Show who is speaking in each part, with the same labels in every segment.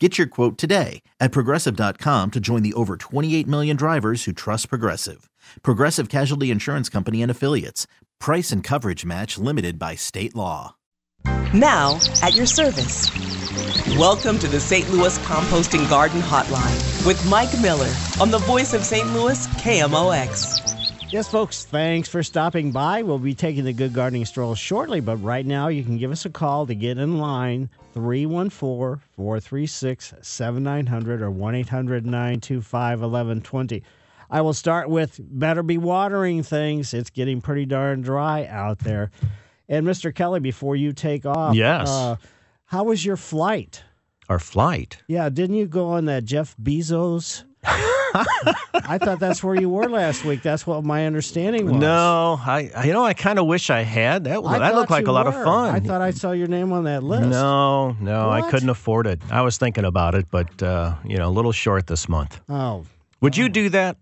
Speaker 1: Get your quote today at progressive.com to join the over 28 million drivers who trust Progressive. Progressive Casualty Insurance Company and Affiliates. Price and coverage match limited by state law.
Speaker 2: Now, at your service. Welcome to the St. Louis Composting Garden Hotline with Mike Miller on the voice of St. Louis, KMOX.
Speaker 3: Yes, folks, thanks for stopping by. We'll be taking the Good Gardening Stroll shortly, but right now you can give us a call to get in line 314 436 7900 or 1 800 925 1120. I will start with better be watering things. It's getting pretty darn dry out there. And Mr. Kelly, before you take off,
Speaker 4: Yes.
Speaker 3: uh, how was your flight?
Speaker 4: Our flight.
Speaker 3: Yeah, didn't you go on that Jeff Bezos? I thought that's where you were last week. That's what my understanding was.
Speaker 4: No, I, you know, I kind of wish I had. That,
Speaker 3: I
Speaker 4: that looked like a lot of fun.
Speaker 3: I thought I saw your name on that list.
Speaker 4: No, no, I couldn't afford it. I was thinking about it, but, uh, you know, a little short this month.
Speaker 3: Oh,
Speaker 4: Would you do that?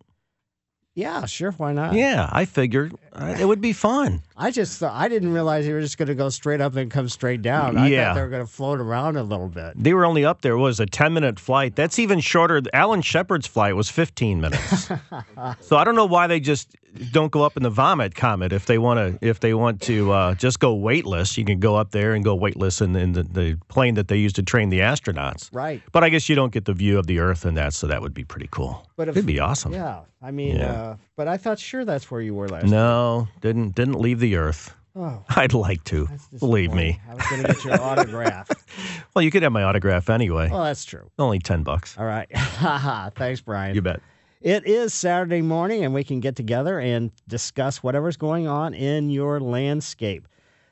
Speaker 3: yeah, sure. Why not?
Speaker 4: Yeah, I figured uh, it would be fun.
Speaker 3: I just thought, I didn't realize you were just going to go straight up and come straight down. I
Speaker 4: Yeah.
Speaker 3: thought they were going to float around a little bit.
Speaker 4: They were only up there, was a 10 minute flight. That's even shorter. Alan Shepard's flight was 15 minutes. so I don't know why they just don't go up in the vomit comet if they want to if they want to uh, just go weightless you can go up there and go weightless in, in the, the plane that they use to train the astronauts
Speaker 3: Right.
Speaker 4: but i guess you don't get the view of the earth and that so that would be pretty cool
Speaker 3: But if-
Speaker 4: it'd be awesome
Speaker 3: Yeah. I mean,
Speaker 4: Yeah.
Speaker 3: uh, but I thought sure that's where you were last.
Speaker 4: no didn't didn't leave the earth
Speaker 3: Oh,
Speaker 4: i'd like to believe me.
Speaker 3: I was going to get your autograph.
Speaker 4: well you could have my autograph anyway
Speaker 3: Well, that's true.
Speaker 4: only 10 bucks
Speaker 3: All right. Thanks, Brian.
Speaker 4: you bet
Speaker 3: It is Saturday morning, and we can get together and discuss whatever's going on in your landscape.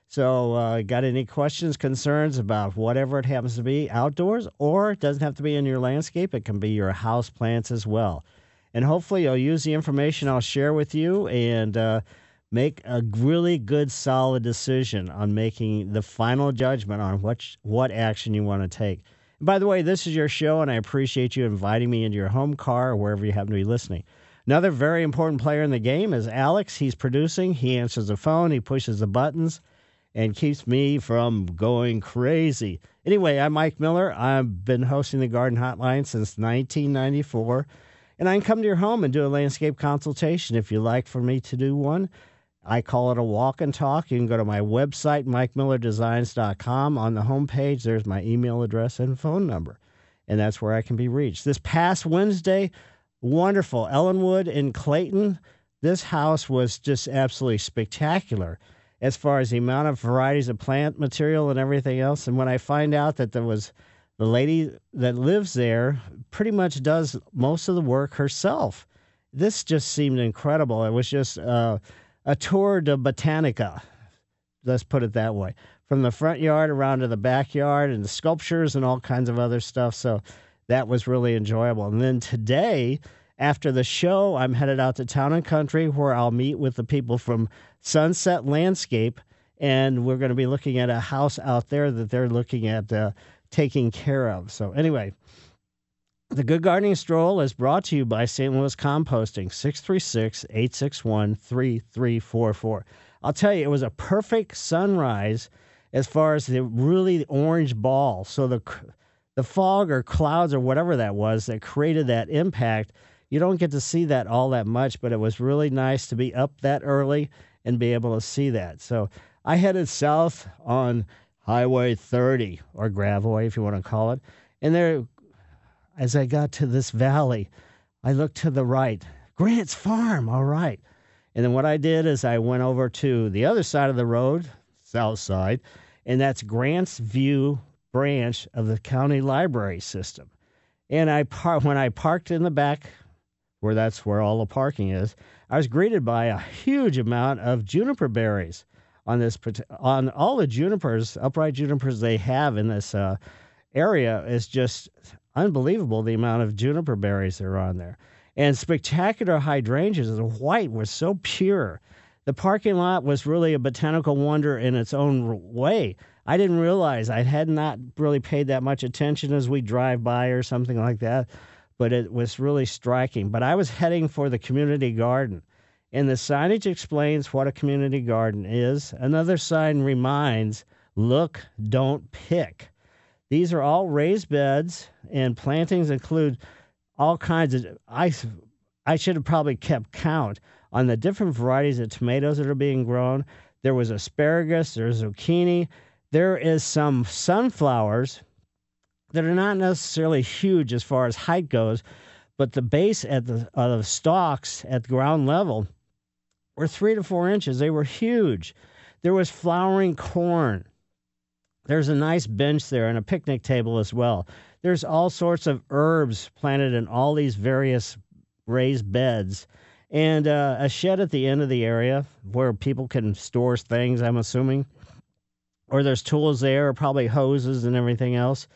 Speaker 3: So, uh, got any questions, concerns about whatever it happens to be outdoors, or it doesn't have to be in your landscape? It can be your house plants as well. And hopefully, you'll use the information I'll share with you and uh, make a really good, solid decision on making the final judgment on what what action you want to take. And by the way, this is your show, and I appreciate you inviting me into your home car or wherever you happen to be listening. Another very important player in the game is Alex. He's producing, he answers the phone, he pushes the buttons, and keeps me from going crazy. Anyway, I'm Mike Miller. I've been hosting the Garden Hotline since 1994, and I can come to your home and do a landscape consultation if you'd like for me to do one. I call it a walk and talk. You can go to my website, mikemillerdesigns.com. On the homepage, there's my email address and phone number, and that's where I can be reached. This past Wednesday, wonderful. Ellenwood in Clayton. This house was just absolutely spectacular as far as the amount of varieties of plant material and everything else. And when I find out that there was the lady that lives there pretty much does most of the work herself. This just seemed incredible. It was just uh, a tour de botanica. Let's put it that way. From the front yard around to the backyard and the sculptures and all kinds of other stuff. So that was really enjoyable. And then today, after the show, I'm headed out to Town and Country where I'll meet with the people from Sunset Landscape. And we're going to be looking at a house out there that they're looking at uh, taking care of. So, anyway, the Good Gardening Stroll is brought to you by St. Louis Composting, 636 861 3344. I'll tell you, it was a perfect sunrise as far as the really orange ball. So, the, the fog or clouds or whatever that was that created that impact, you don't get to see that all that much, but it was really nice to be up that early and be able to see that. So, I headed south on Highway 30 or Gravois, if you want to call it. And there as I got to this valley, I looked to the right. Grant's Farm, all right. And then what I did is I went over to the other side of the road, south side, and that's Grants View branch of the county library system. And I par- when I parked in the back, where that's where all the parking is, I was greeted by a huge amount of juniper berries on this on all the junipers, upright junipers they have in this uh, area is just unbelievable. The amount of juniper berries that are on there, and spectacular hydrangeas. The white was so pure. The parking lot was really a botanical wonder in its own way. I didn't realize I had not really paid that much attention as we drive by or something like that, but it was really striking. But I was heading for the community garden, and the signage explains what a community garden is. Another sign reminds look, don't pick. These are all raised beds, and plantings include all kinds of. I, I should have probably kept count on the different varieties of tomatoes that are being grown. There was asparagus, there's zucchini, there is some sunflowers that are not necessarily huge as far as height goes, but the base at the, of the stalks at ground level were three to four inches. They were huge. There was flowering corn. There's a nice bench there and a picnic table as well. There's all sorts of herbs planted in all these various raised beds and uh, a shed at the end of the area where people can store things, I'm assuming. Or there's tools there, probably hoses and everything else.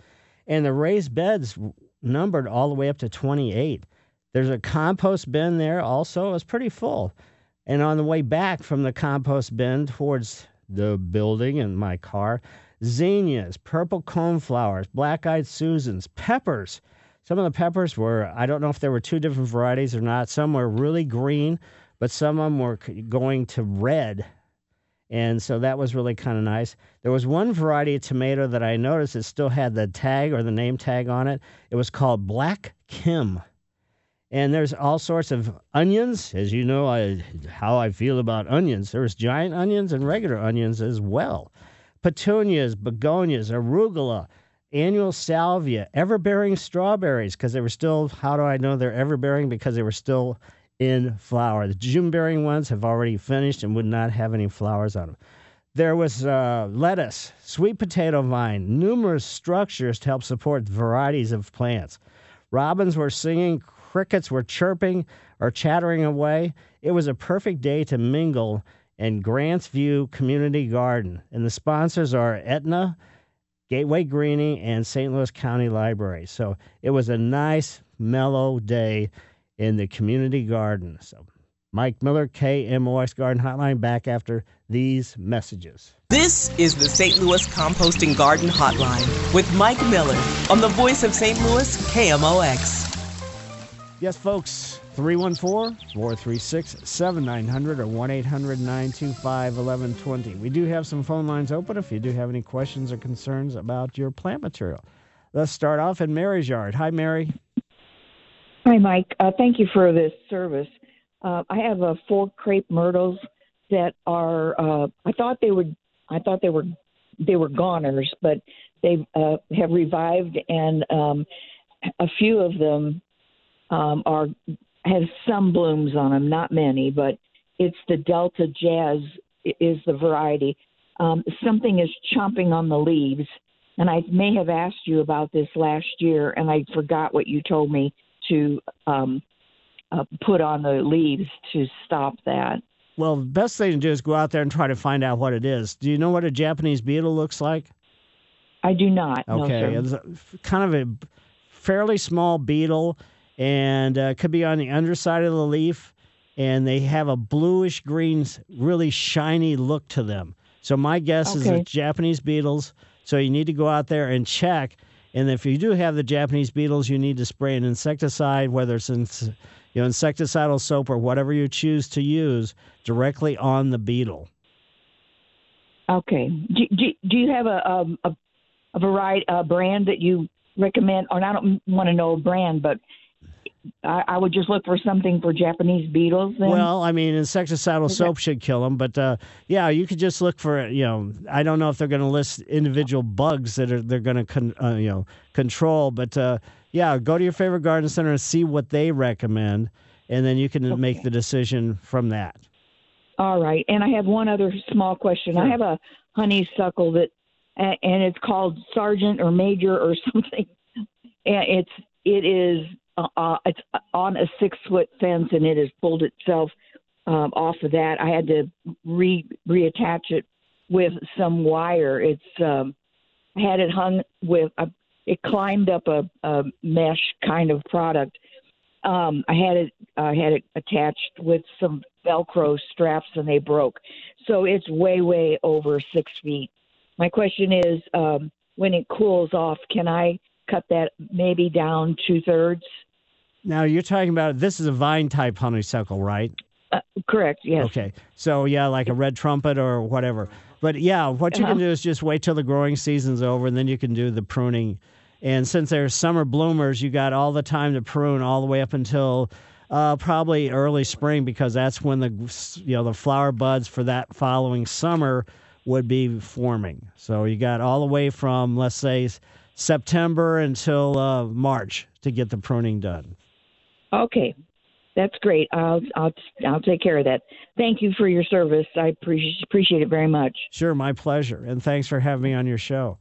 Speaker 3: And the raised beds numbered all the way up to 28. There's a compost bin there also. It's pretty full. And on the way back from the compost bin towards the building and my car, zinnias, purple coneflowers, black eyed Susans, peppers some of the peppers were, I don't know if there were two different varieties or not. Some were really green, but some of them were going to red. And so that was really kind of nice. There was one variety of tomato that I noticed that still had the tag or the name tag on it. It was called Black Krim. And there's all sorts of onions. As you know, I, how I feel about onions. There's giant onions and regular onions as well. Petunias, begonias, arugula, annual salvia, ever bearing strawberries, because they were still, how do I know they're ever bearing? Because they were still in flower. The June bearing ones have already finished and would not have any flowers on them. There was uh, lettuce, sweet potato vine, numerous structures to help support varieties of plants. Robins were singing, crickets were chirping or chattering away. It was a perfect day to mingle in Grants View Community Garden. And the sponsors are Aetna, Gateway Greening, and St. Louis County Library. So it was a nice, mellow day in the community garden. So Mike Miller, KMOX Garden Hotline, back after these messages.
Speaker 2: This is the St. Louis Composting Garden Hotline with Mike Miller on the voice of St. Louis, KMOX.
Speaker 3: Yes, folks, 314 436 7900 or 1 800 925 1120. We do have some phone lines open if you do have any questions or concerns about your plant material. Let's start off in Mary's yard. Hi, Mary.
Speaker 5: Hi, Mike. Uh, thank you for this service. Uh, I have uh, four crepe myrtles that are. Uh, I thought they would. I thought they were. They were goners, but they uh, have revived, and um, a few of them um, are has some blooms on them, not many, but it's the Delta Jazz is the variety. Um, something is chomping on the leaves, and I may have asked you about this last year, and I forgot what you told me to um, uh, put on the leaves to stop that.
Speaker 3: Well, the best thing to do is go out there and try to find out what it is. Do you know what a Japanese beetle looks like?
Speaker 5: I do not.
Speaker 3: Okay,
Speaker 5: no,
Speaker 3: it's kind of a fairly small beetle and uh, could be on the underside of the leaf, and they have a bluish green, really shiny look to them. So my guess okay. is it's Japanese beetles. So you need to go out there and check. And if you do have the Japanese beetles, you need to spray an insecticide, whether it's in, you know insecticidal soap or whatever you choose to use, directly on the beetle.
Speaker 5: Okay. Do, do, do you have a, um, a a variety a brand that you recommend? Or I don't want to know a brand, but I, I, would just look for something for Japanese beetles. Then.
Speaker 3: Well, I mean, insecticidal okay. soap should kill them, but uh, yeah, you could just look for you know. I don't know if they're going to list individual bugs that are they're going to con, uh, you know control, but uh, yeah, go to your favorite garden center and see what they recommend, and then you can make the decision from that.
Speaker 5: All right. And I have one other small question. I have a honeysuckle that, and it's called Sergeant or Major or something. And it's it is uh, uh, it's on a six foot fence, and it has pulled itself um, off of that. I had to re reattach it with some wire. It's um, I had it hung with a, it climbed up a, a mesh kind of product. Um, I had it I had it attached with some Velcro straps, and they broke. So it's way way over six feet. My question is, um, when it cools off, can I cut that maybe down two thirds?
Speaker 3: Now you're talking about this is a vine type honeysuckle, right?
Speaker 5: Uh, correct. Yes.
Speaker 3: Okay. So yeah, like a red trumpet or whatever. But yeah, what you can do is just wait till the growing season's over, and then you can do the pruning. And since they're summer bloomers, you got all the time to prune all the way up until uh, probably early spring because that's when the you know the flower buds for that following summer would be forming. So you got all the way from let's say September until uh, March to get the pruning done.
Speaker 5: Okay. That's great. I'll I'll I'll take care of that. Thank you for your service. I appreciate appreciate it very much.
Speaker 3: Sure, my pleasure. And thanks for having me on your show.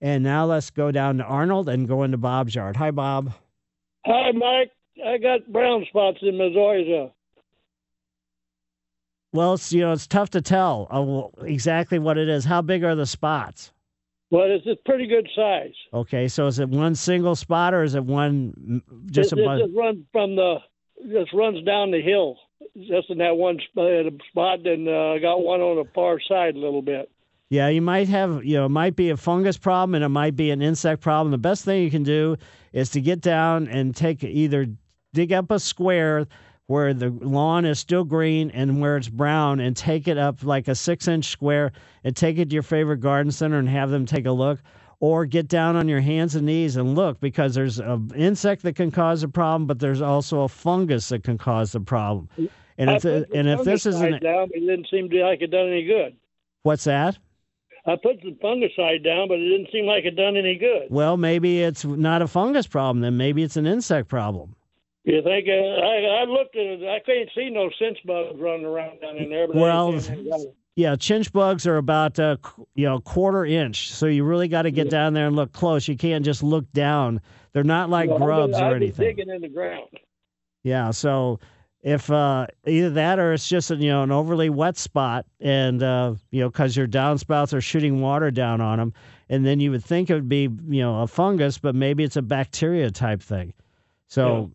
Speaker 3: And now let's go down to Arnold and go into Bob's yard. Hi, Bob.
Speaker 6: Hi, Mike. I got brown spots in my zoysia.
Speaker 3: Well, it's you know it's tough to tell uh, exactly what it is. How big are the spots?
Speaker 6: Well, it's a pretty good size.
Speaker 3: Okay, so is it one single spot or is it one just
Speaker 6: it,
Speaker 3: a
Speaker 6: it just runs from the just runs down the hill, just in that one spot, and uh, I got one on the far side a little bit.
Speaker 3: Yeah, you might have, you know, it might be a fungus problem and it might be an insect problem. The best thing you can do is to get down and take either dig up a square where the lawn is still green and where it's brown and take it up like a six inch square and take it to your favorite garden center and have them take a look. Or get down on your hands and knees and look because there's an insect that can cause a problem, but there's also a fungus that can cause the problem. And if
Speaker 6: the
Speaker 3: and if this is
Speaker 6: fungicide
Speaker 3: an
Speaker 6: down, but it didn't seem to like it done any good.
Speaker 3: what's that?
Speaker 6: I put the fungicide down, but it didn't seem like it done any good.
Speaker 3: Well, maybe it's not a fungus problem. Then maybe it's an insect problem.
Speaker 6: You think? Uh, I, I looked at it. I couldn't see no cinch bugs running around down in there. But
Speaker 3: Well,
Speaker 6: didn't see any other.
Speaker 3: Yeah, chinch bugs are about a you know quarter inch, so you really got to get down there and look close. You can't just look down. They're not like
Speaker 6: Well, I was-
Speaker 3: grubs
Speaker 6: I
Speaker 3: or anything.
Speaker 6: digging in the ground.
Speaker 3: Yeah, so if uh, either that or it's just you know an overly wet spot, and uh, you know because your downspouts are shooting water down on them, and then you would think it would be you know a fungus, but maybe it's a bacteria type thing. So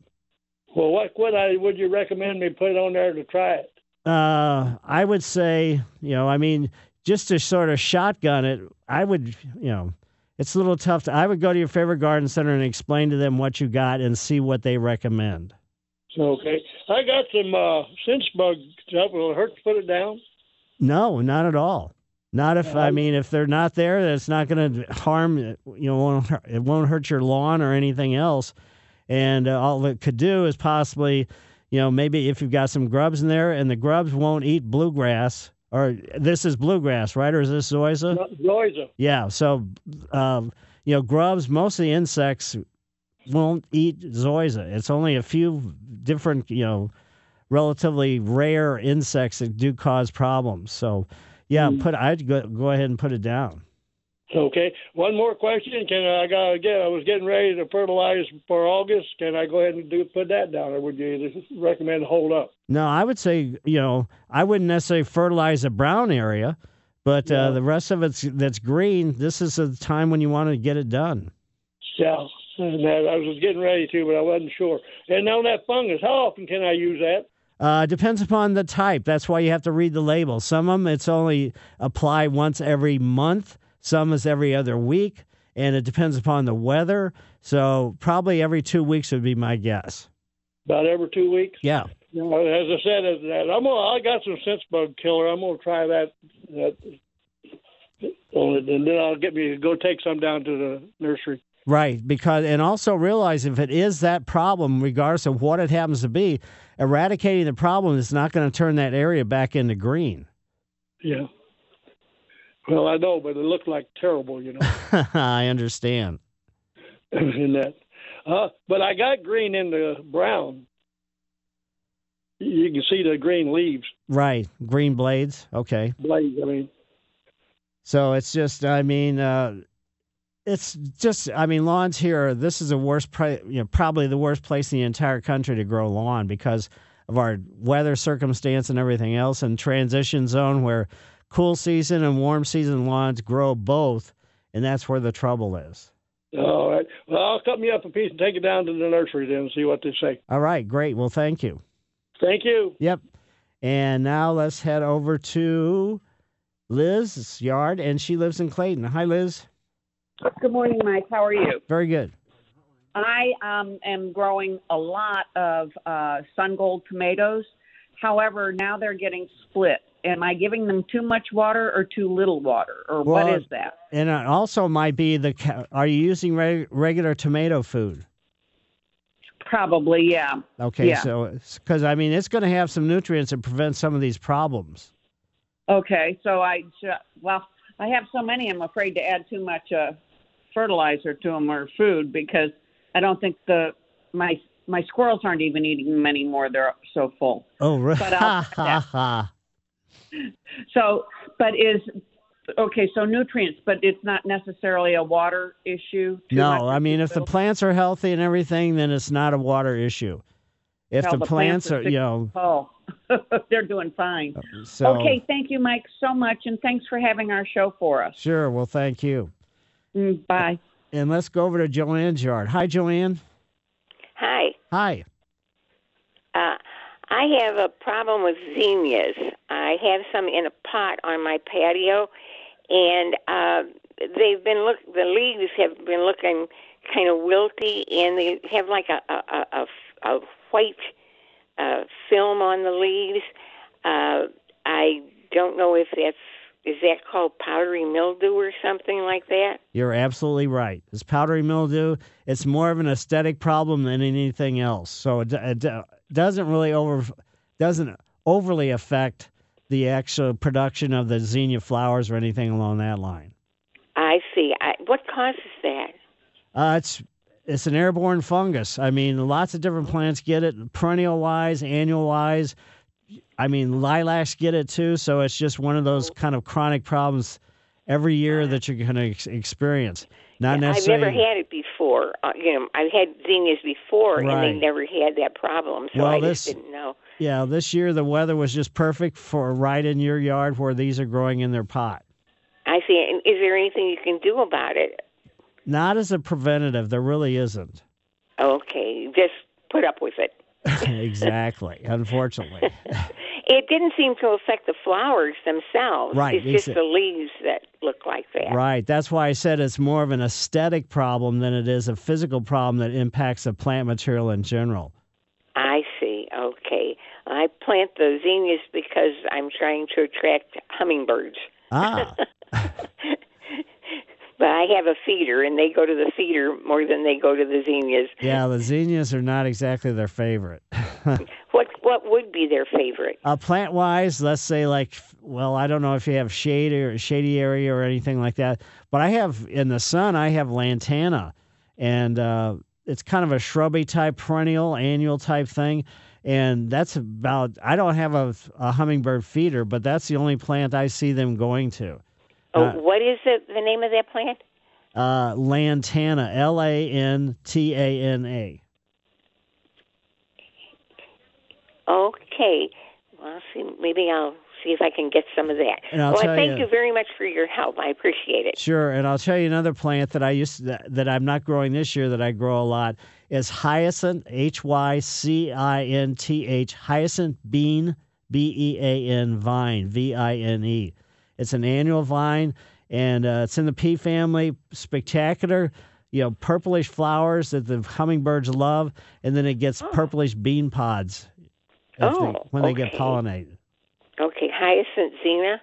Speaker 6: Well, what would I would you recommend me put on there to try it?
Speaker 3: Uh, I would say, you know, I mean, just to sort of shotgun it, I would, you know, it's a little tough. To, I would go to your favorite garden center and explain to them what you got and see what they recommend.
Speaker 6: Okay, I got some uh, cinch bug stuff. Will it hurt to put it down?
Speaker 3: No, not at all. Not if I mean if they're not there, that's not going to harm. You know, it won't hurt your lawn or anything else. And uh, all it could do is possibly, you know, maybe if you've got some grubs in there, and the grubs won't eat bluegrass, or this is bluegrass, right? Or is this zoysia?
Speaker 6: Zoysia.
Speaker 3: Yeah. So, um, you know, grubs, most of the insects won't eat zoysia. It's only a few different, you know, relatively rare insects that do cause problems. So, yeah, put I'd go, go ahead and put it down.
Speaker 6: Okay. One more question. Can I got again? I was getting ready to fertilize for August. Can I go ahead and do put that down, or would you recommend hold up?
Speaker 3: No, I would say, you know, I wouldn't necessarily fertilize a brown area, but uh, the rest of it's that's green. This is the time when you want to get it done.
Speaker 6: Yeah. And that, I was getting ready to, but I wasn't sure. And on that fungus, how often can I use that?
Speaker 3: Uh, depends upon the type. That's why you have to read the label. Some of them it's only apply once every month. Some is every other week, and it depends upon the weather. So probably every two weeks would be my guess.
Speaker 6: About every two weeks.
Speaker 3: Yeah.
Speaker 6: You know, as I said, I'm gonna, I got some sense bug killer. I'm gonna try that. That and then I'll get me go take some down to the nursery.
Speaker 3: Right, because and also realize if it is that problem, regardless of what it happens to be, eradicating the problem is not going to turn that area back into green.
Speaker 6: Yeah. Well, I know, but it looked like terrible, you know,
Speaker 3: I understand.
Speaker 6: in that. Uh, but I got green in the brown. You can see the green leaves,
Speaker 3: Right, green blades. Okay.
Speaker 6: blades. I mean,
Speaker 3: So it's just, I mean, uh, it's just, I mean, lawns here. This is the worst, pri- you know, probably the worst place in the entire country to grow lawn because of our weather circumstance and everything else, and transition zone where cool season and warm season lawns grow both, and that's where the trouble is.
Speaker 6: all right. Well, I'll cut me up a piece and take it down to the nursery then and see what they say.
Speaker 3: All right, great. Well, thank you.
Speaker 6: Thank you.
Speaker 3: Yep. And now let's head over to Liz's yard, and she lives in Clayton. Hi, Liz.
Speaker 7: Good morning, Mike. How are you?
Speaker 3: Very good.
Speaker 7: I um, am growing a lot of uh, sun gold tomatoes. However, now they're getting split. Am I giving them too much water or too little water, or what
Speaker 3: Well,
Speaker 7: is that?
Speaker 3: And it also might be the. Are you using reg- regular tomato food?
Speaker 7: Probably, yeah.
Speaker 3: Okay,
Speaker 7: Yeah.
Speaker 3: so because I mean it's going to have some nutrients that prevent some of these problems.
Speaker 7: Okay, so I well, I have so many. I'm afraid to add too much uh, fertilizer to them or food because I don't think the my my squirrels aren't even eating them anymore. They're so full.
Speaker 3: Oh, right.
Speaker 7: But So, but is okay. So nutrients, but it's not necessarily a water issue.
Speaker 3: No, I mean
Speaker 7: too
Speaker 3: if the plants are healthy and everything, then it's not a water issue. If
Speaker 7: Well,
Speaker 3: the,
Speaker 7: the
Speaker 3: plants,
Speaker 7: plants are
Speaker 3: are, you know,
Speaker 7: Oh, they're doing fine.
Speaker 3: so
Speaker 7: Okay, thank you, Mike, so much, and thanks for having our show for us.
Speaker 3: sure. Well, thank you.
Speaker 7: Mm, bye.
Speaker 3: And let's go over to Joanne's yard. Hi, Joanne.
Speaker 8: Hi.
Speaker 3: Hi.
Speaker 8: Uh, I have a problem with zinnias. I have some in a pot on my patio, and uh, they've been look. The leaves have been looking kind of wilty, and they have like a a, a, a, white uh, film on the leaves. Uh, I don't know if that's is that called powdery mildew or something like that.
Speaker 3: You're absolutely right. It's powdery mildew. It's more of an aesthetic problem than anything else. So it, it doesn't really over doesn't overly affect the actual production of the zinnia flowers or anything along that line.
Speaker 8: I see. I, what causes that?
Speaker 3: Uh, it's it's an airborne fungus. I mean, lots of different plants get it, perennial wise, annual wise. I mean, lilacs get it too. So it's just one of those kind of chronic problems every year that you're going to ex- experience. Not necessarily.
Speaker 8: I've never had it before. Uh, you know, I've had zinnias before, and they never had that problem. So
Speaker 3: Well,
Speaker 8: I
Speaker 3: this-
Speaker 8: just didn't know.
Speaker 3: Yeah, this year the weather was just perfect for right in your yard where these are growing in their pot.
Speaker 8: I see. And is there anything you can do about it?
Speaker 3: Not as a preventative, there really isn't.
Speaker 8: Okay, just put up with it.
Speaker 3: exactly, unfortunately.
Speaker 8: It didn't seem to affect the flowers themselves.
Speaker 3: Right,
Speaker 8: It's just the leaves that look like that.
Speaker 3: Right. That's why I said it's more of an aesthetic problem than it is a physical problem that impacts the plant material in general.
Speaker 8: I see. Okay. I plant the zinnias because I'm trying to attract hummingbirds.
Speaker 3: Ah,
Speaker 8: But I have a feeder, and they go to the feeder more than they go to the zinnias.
Speaker 3: yeah, the zinnias are not exactly their favorite.
Speaker 8: What what would be their favorite?
Speaker 3: uh, plant wise, let's say like, well, I don't know if you have shade or shady area or anything like that, but I have in the sun, I have lantana, and uh, it's kind of a shrubby type perennial annual type thing. And that's about, I don't have a, a hummingbird feeder, but that's the only plant I see them going to.
Speaker 8: Oh,
Speaker 3: Uh,
Speaker 8: what is the the name of that plant?
Speaker 3: Uh, lantana, L A N T A N A.
Speaker 8: Okay. Well, see, maybe I'll see if I can get some of that.
Speaker 3: And I'll
Speaker 8: well, I thank
Speaker 3: you-
Speaker 8: you very much for your help. I appreciate it.
Speaker 3: Sure, and I'll tell you another plant that I used that, that I'm not growing this year that I grow a lot is hyacinth, H Y C I N T H, hyacinth bean, B E A N vine, V I N E. It's an annual vine, and uh, it's in the pea family. Spectacular, you know, purplish flowers that the hummingbirds love, and then it gets purplish bean pods if they-
Speaker 8: Oh,
Speaker 3: when they get pollinated.
Speaker 8: Okay, hyacinth zena.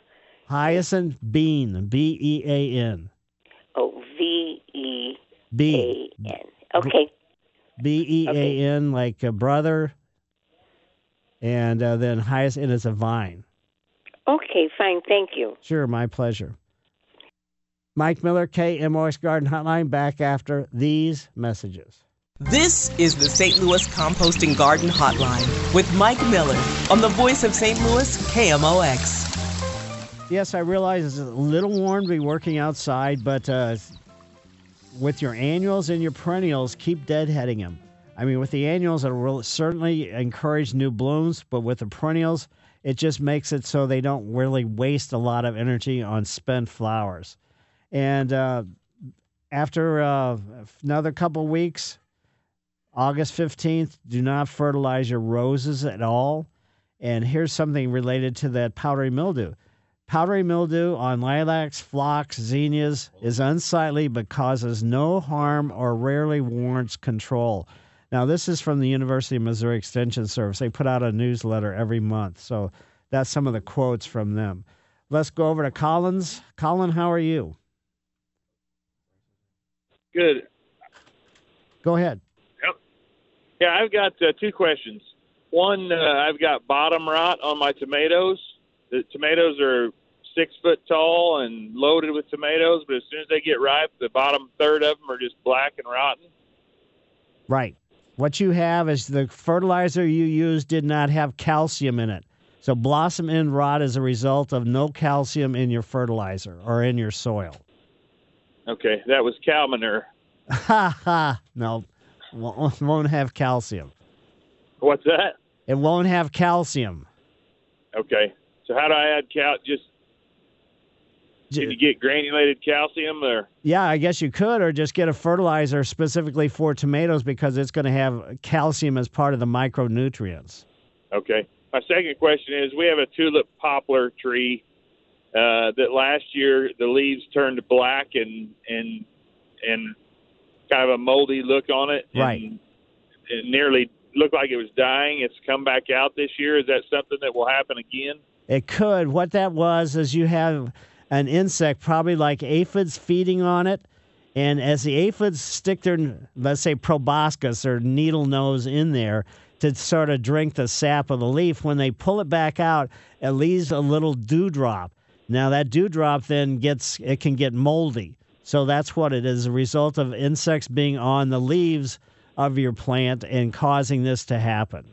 Speaker 3: Hyacinth bean, B E A N,
Speaker 8: Oh, V E
Speaker 3: B.
Speaker 8: A N. Okay.
Speaker 3: B E A N, like a brother, and uh, then hyacinth, and it's a vine.
Speaker 8: Okay, fine. Thank you.
Speaker 3: Sure, my pleasure. Mike Miller, KMOX Garden Hotline, back after these messages.
Speaker 2: This is the St. Louis Composting Garden Hotline with Mike Miller on the voice of St. Louis KMOX.
Speaker 3: Yes, I realize it's a little warm to be working outside, but uh, with your annuals and your perennials, keep deadheading them. I mean, with the annuals, it'll certainly encourage new blooms, but with the perennials, it just makes it so they don't really waste a lot of energy on spent flowers. And uh, after uh, another couple weeks, August 15th, do not fertilize your roses at all. And here's something related to that powdery mildew. Powdery mildew on lilacs, phlox, zinnias is unsightly but causes no harm or rarely warrants control. Now, this is from the University of Missouri Extension Service. They put out a newsletter every month. So that's some of the quotes from them. Let's go over to Collins. Colin, how are you?
Speaker 9: Good.
Speaker 3: Go ahead.
Speaker 9: Yep. Yeah, I've got uh, two questions. One, uh, I've got bottom rot on my tomatoes. The tomatoes are six foot tall and loaded with tomatoes, but as soon as they get ripe, the bottom third of them are just black and rotten.
Speaker 3: Right. What you have is the fertilizer you used did not have calcium in it. So blossom end rot is a result of no calcium in your fertilizer or in your soil.
Speaker 9: Okay, that was cow manure.
Speaker 3: Ha ha. No, won't won't have calcium.
Speaker 9: What's that?
Speaker 3: It won't have calcium.
Speaker 9: Okay, so how do I add cal? Just can you get granulated calcium there?
Speaker 3: Yeah, I guess you could, or just get a fertilizer specifically for tomatoes because it's going to have calcium as part of the micronutrients.
Speaker 9: Okay. My second question is: We have a tulip poplar tree uh, that last year the leaves turned black and and and kind of a moldy look on it.
Speaker 3: Right.
Speaker 9: And it nearly looked like it was dying. It's come back out this year. Is that something that will happen again?
Speaker 3: It could. What that was is you have an insect, probably like aphids, feeding on it. And as the aphids stick their, let's say, proboscis or needle nose in there to sort of drink the sap of the leaf, when they pull it back out, it leaves a little dewdrop. Now, that dewdrop then gets, it can get moldy. So that's what it is a result of insects being on the leaves of your plant and causing this to happen.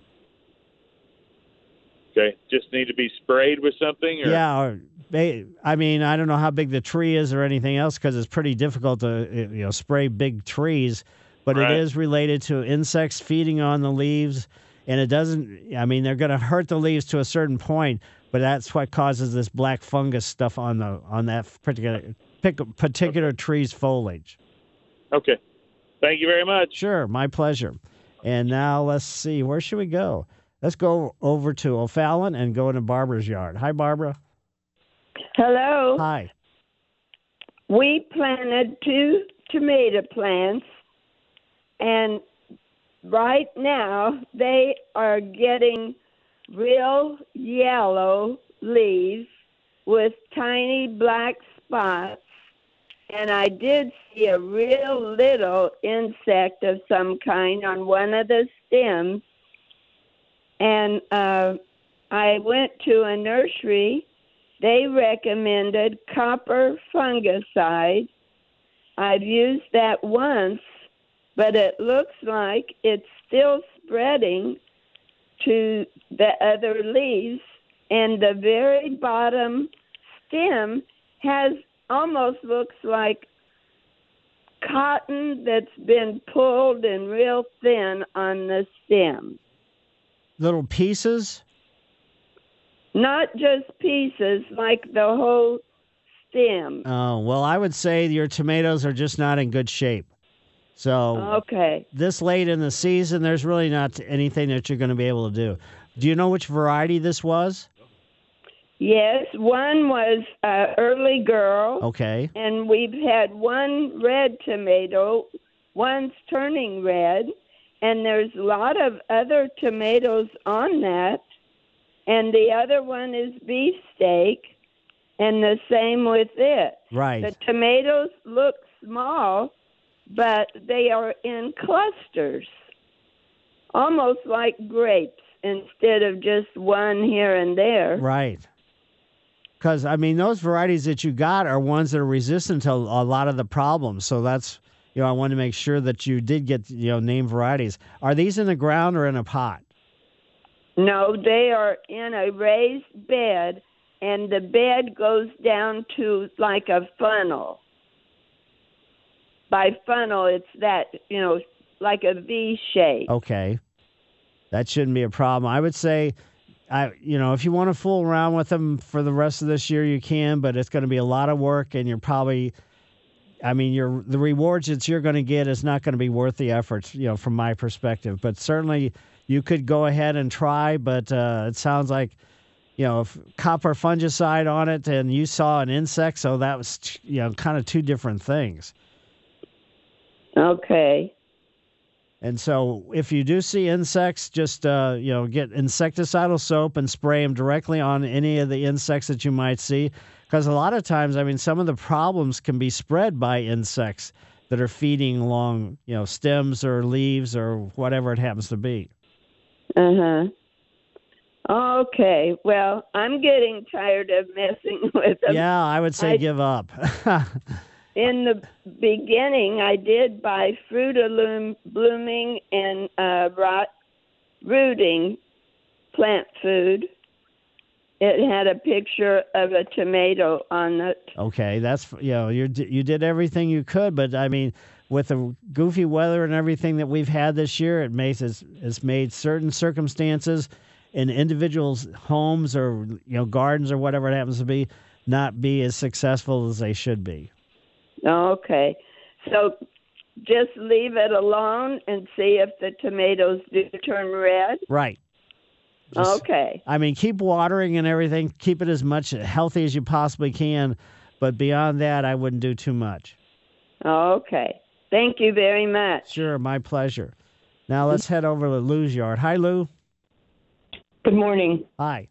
Speaker 9: Okay. Just need to be sprayed with something? Or?
Speaker 3: Yeah, or they, I mean, I don't know how big the tree is or anything else because it's pretty difficult to you know spray big trees, but
Speaker 9: Right.
Speaker 3: it is related to insects feeding on the leaves, and it doesn't. I mean, they're going to hurt the leaves to a certain point, but that's what causes this black fungus stuff on the on that particular pick, particular tree's foliage.
Speaker 9: Okay. Thank you very much.
Speaker 3: Sure, my pleasure. And now let's see, where should we go? Let's go over to O'Fallon and go into Barbara's yard. Hi, Barbara.
Speaker 10: Hello.
Speaker 3: Hi.
Speaker 10: We planted two tomato plants, and right now they are getting real yellow leaves with tiny black spots. And I did see a real little insect of some kind on one of the stems. And uh, I went to a nursery they recommended copper fungicide. I've used that once, but it looks like it's still spreading to the other leaves, and the very bottom stem has almost looks like cotton that's been pulled and real thin on the stem.
Speaker 3: Little pieces?
Speaker 10: Not just pieces, like the whole stem.
Speaker 3: Oh, well, I would say your tomatoes are just not in good shape. So,
Speaker 10: Okay.
Speaker 3: this late in the season, there's really not anything that you're going to be able to do. Do you know which variety this was?
Speaker 10: Yes, one was uh, early girl,
Speaker 3: Okay.
Speaker 10: and we've had one red tomato. One's turning red, and there's a lot of other tomatoes on that. And the other one is beefsteak, and the same with it.
Speaker 3: Right.
Speaker 10: The tomatoes look small, but they are in clusters, almost like grapes instead of just one here and there.
Speaker 3: Right. Because, I mean, those varieties that you got are ones that are resistant to a lot of the problems. So that's, you know, I wanted to make sure that you did get you know name varieties. Are these in the ground or in a pot?
Speaker 10: No, they are in a raised bed, and the bed goes down to like a funnel. By funnel, it's that you know, like a V shape.
Speaker 3: Okay, that shouldn't be a problem. I would say. I, you know, if you want to fool around with them for the rest of this year, you can, but it's going to be a lot of work, and you're probably I mean, your the rewards that you're going to get is not going to be worth the efforts, you know, from my perspective. But certainly, you could go ahead and try. But uh, it sounds like, you know, if copper fungicide on it, and you saw an insect, so that was, you know, kind of two different things.
Speaker 10: Okay.
Speaker 3: And so, if you do see insects, just uh, you know, get insecticidal soap and spray them directly on any of the insects that you might see. Because a lot of times, I mean, some of the problems can be spread by insects that are feeding along, you know, stems or leaves or whatever it happens to be.
Speaker 10: Uh huh. Okay. Well, I'm getting tired of messing with them.
Speaker 3: Yeah, I would say
Speaker 10: I,
Speaker 3: give up.
Speaker 10: in the beginning, I did buy fruit blooming and uh, rot, rooting plant food it had a picture of a tomato on it.
Speaker 3: Okay, that's you know you you did everything you could, but I mean with the goofy weather and everything that we've had this year, it makes it's, it's made certain circumstances in individuals' homes or you know gardens or whatever it happens to be not be as successful as they should be.
Speaker 10: Okay, so just leave it alone and see if the tomatoes do turn red.
Speaker 3: Right.
Speaker 10: Just, okay.
Speaker 3: I mean, keep watering and everything. Keep it as much healthy as you possibly can. But beyond that, I wouldn't do too much.
Speaker 10: Okay. Thank you very much.
Speaker 3: Sure, my pleasure. Now let's head over to Lou's yard. Hi, Lou.
Speaker 11: Good morning.
Speaker 3: Hi.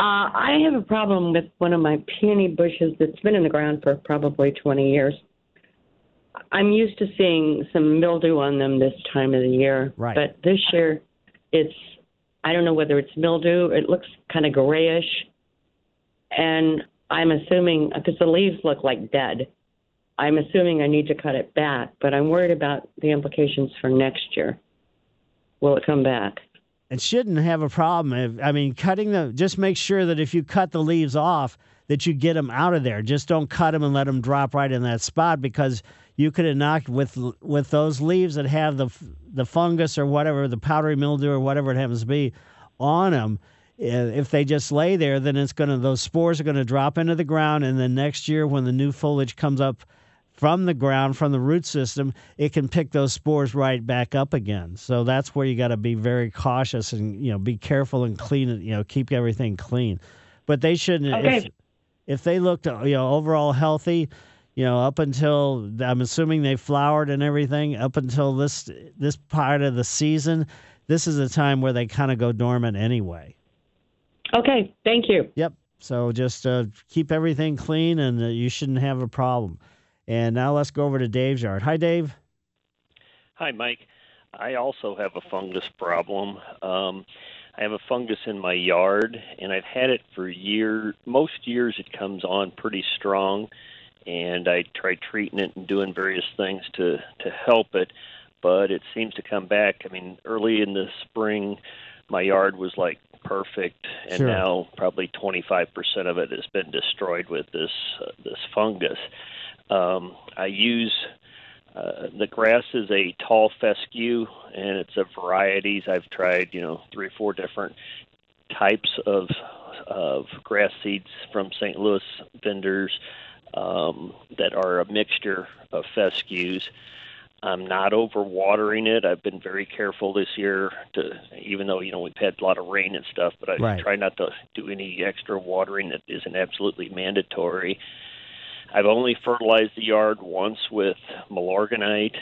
Speaker 11: Uh, I have a problem with one of my peony bushes that's been in the ground for probably 20 years. I'm used to seeing some mildew on them this time of the year.
Speaker 3: Right.
Speaker 11: But this year, it's I don't know whether it's mildew. It looks kind of grayish. And I'm assuming, because the leaves look like dead, I'm assuming I need to cut it back, but I'm worried about the implications for next year. Will it come back?
Speaker 3: It shouldn't have a problem. I mean, cutting the, just make sure that if you cut the leaves off, that you get them out of there. Just don't cut them and let them drop right in that spot because you could have knocked with with those leaves that have the the fungus or whatever, the powdery mildew or whatever it happens to be on them. If they just lay there, then it's gonna those spores are gonna drop into the ground, and then next year when the new foliage comes up from the ground, from the root system, it can pick those spores right back up again. So that's where you got to be very cautious and you know be careful and clean it. You know, keep everything clean. But they shouldn't.
Speaker 11: Okay.
Speaker 3: If, if they looked you know overall healthy, you know, up until I'm assuming they flowered and everything up until this this part of the season. This is a time where they kind of go dormant anyway.
Speaker 11: Okay, thank you.
Speaker 3: Yep. So just uh, keep everything clean, and uh, you shouldn't have a problem. And now let's go over to Dave's yard. Hi, Dave.
Speaker 12: Hi, Mike. I also have a fungus problem. Um, I have a fungus in my yard, and I've had it for years. Most years, it comes on pretty strong and I try treating it and doing various things to to help it, but it seems to come back. I mean, early in the spring, my yard was like perfect, and
Speaker 3: Sure.
Speaker 12: now probably 25% of it has been destroyed with this uh, this fungus. Um, I use uh, the grass is a tall fescue, and it's a varieties. I've tried, you know, three or four different types of of grass seeds from St. Louis vendors um, that are a mixture of fescues. I'm not overwatering it. I've been very careful this year to, even though you know we've had a lot of rain and stuff, but I
Speaker 3: Right.
Speaker 12: try not to do any extra watering that isn't absolutely mandatory. I've only fertilized the yard once with Milorganite.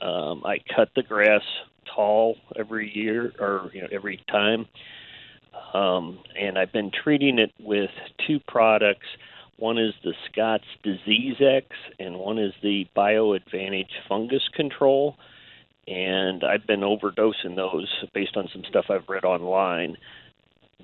Speaker 12: Um, I cut the grass tall every year, or you know every time, um, and I've been treating it with two products. One is the Scott's DiseaseEx, and one is the BioAdvantage Fungus Control. And I've been overdosing those based on some stuff I've read online.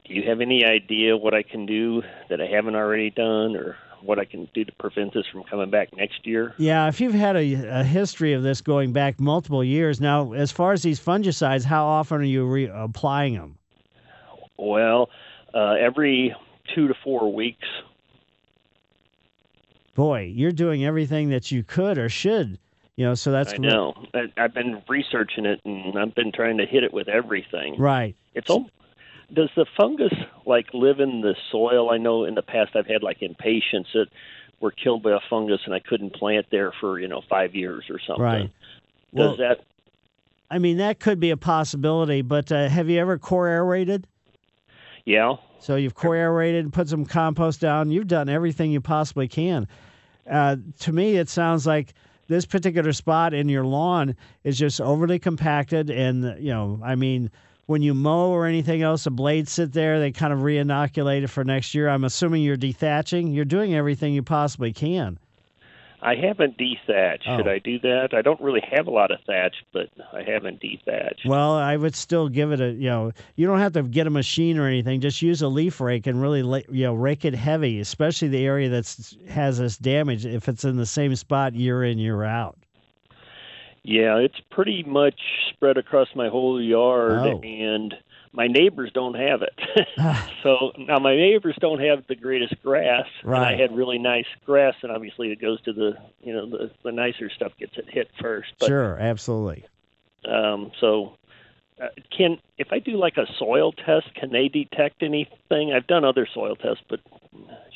Speaker 12: Do you have any idea what I can do that I haven't already done, or what I can do to prevent this from coming back next year.
Speaker 3: Yeah, if you've had a, a history of this going back multiple years now, as far as these fungicides, how often are you re- applying them?
Speaker 12: Well, uh, every two to four weeks.
Speaker 3: Boy, you're doing everything that you could or should. You know, so that's
Speaker 12: I know. I, I've been researching it, and I've been trying to hit it with everything.
Speaker 3: Right.
Speaker 12: It's all. Does the fungus like live in the soil? I know in the past I've had like impatiens that were killed by a fungus, and I couldn't plant there for you know five years or something.
Speaker 3: Right.
Speaker 12: Does
Speaker 3: Well-
Speaker 12: that?
Speaker 3: I mean, that could be a possibility, but uh, have you ever core aerated?
Speaker 12: Yeah.
Speaker 3: So you've core aerated, put some compost down. You've done everything you possibly can. Uh, to me, it sounds like this particular spot in your lawn is just overly compacted, and you know, I mean, when you mow or anything else, the blades sit there. They kind of re-inoculate it for next year. I'm assuming you're dethatching. You're doing everything you possibly can.
Speaker 12: I haven't dethatched. Should
Speaker 3: Oh.
Speaker 12: I do that? I don't really have a lot of thatch, but I haven't dethatched.
Speaker 3: Well, I would still give it a you know you don't have to get a machine or anything. Just use a leaf rake and really you know rake it heavy, especially the area that's has this damage. If it's in the same spot year in year out.
Speaker 12: Yeah, it's pretty much spread across my whole yard,
Speaker 3: Oh.
Speaker 12: and my neighbors don't have it. so now my neighbors don't have the greatest grass, and I had really nice grass, and obviously it goes to the you know the the nicer stuff gets it hit first. But
Speaker 3: sure, absolutely.
Speaker 12: um, so uh, can if I do like a soil test, can they detect anything? I've done other soil tests, but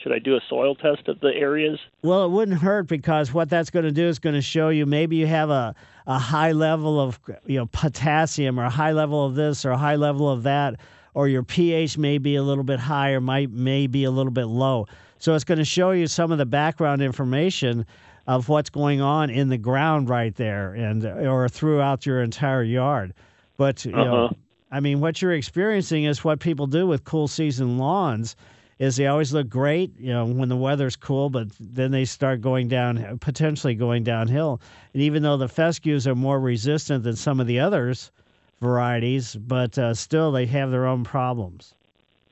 Speaker 12: should I do a soil test of the areas?
Speaker 3: Well, it wouldn't hurt because what that's going to do is going to show you maybe you have a, a high level of you know potassium or a high level of this or a high level of that, or your pH may be a little bit high or might may be a little bit low. So it's going to show you some of the background information of what's going on in the ground right there and or throughout your entire yard. But you know,
Speaker 12: Uh-huh.
Speaker 3: I mean, what you're experiencing is what people do with cool season lawns is they always look great, you know, when the weather's cool, but then they start going down, potentially going downhill. And even though the fescues are more resistant than some of the others varieties, but uh, still they have their own problems.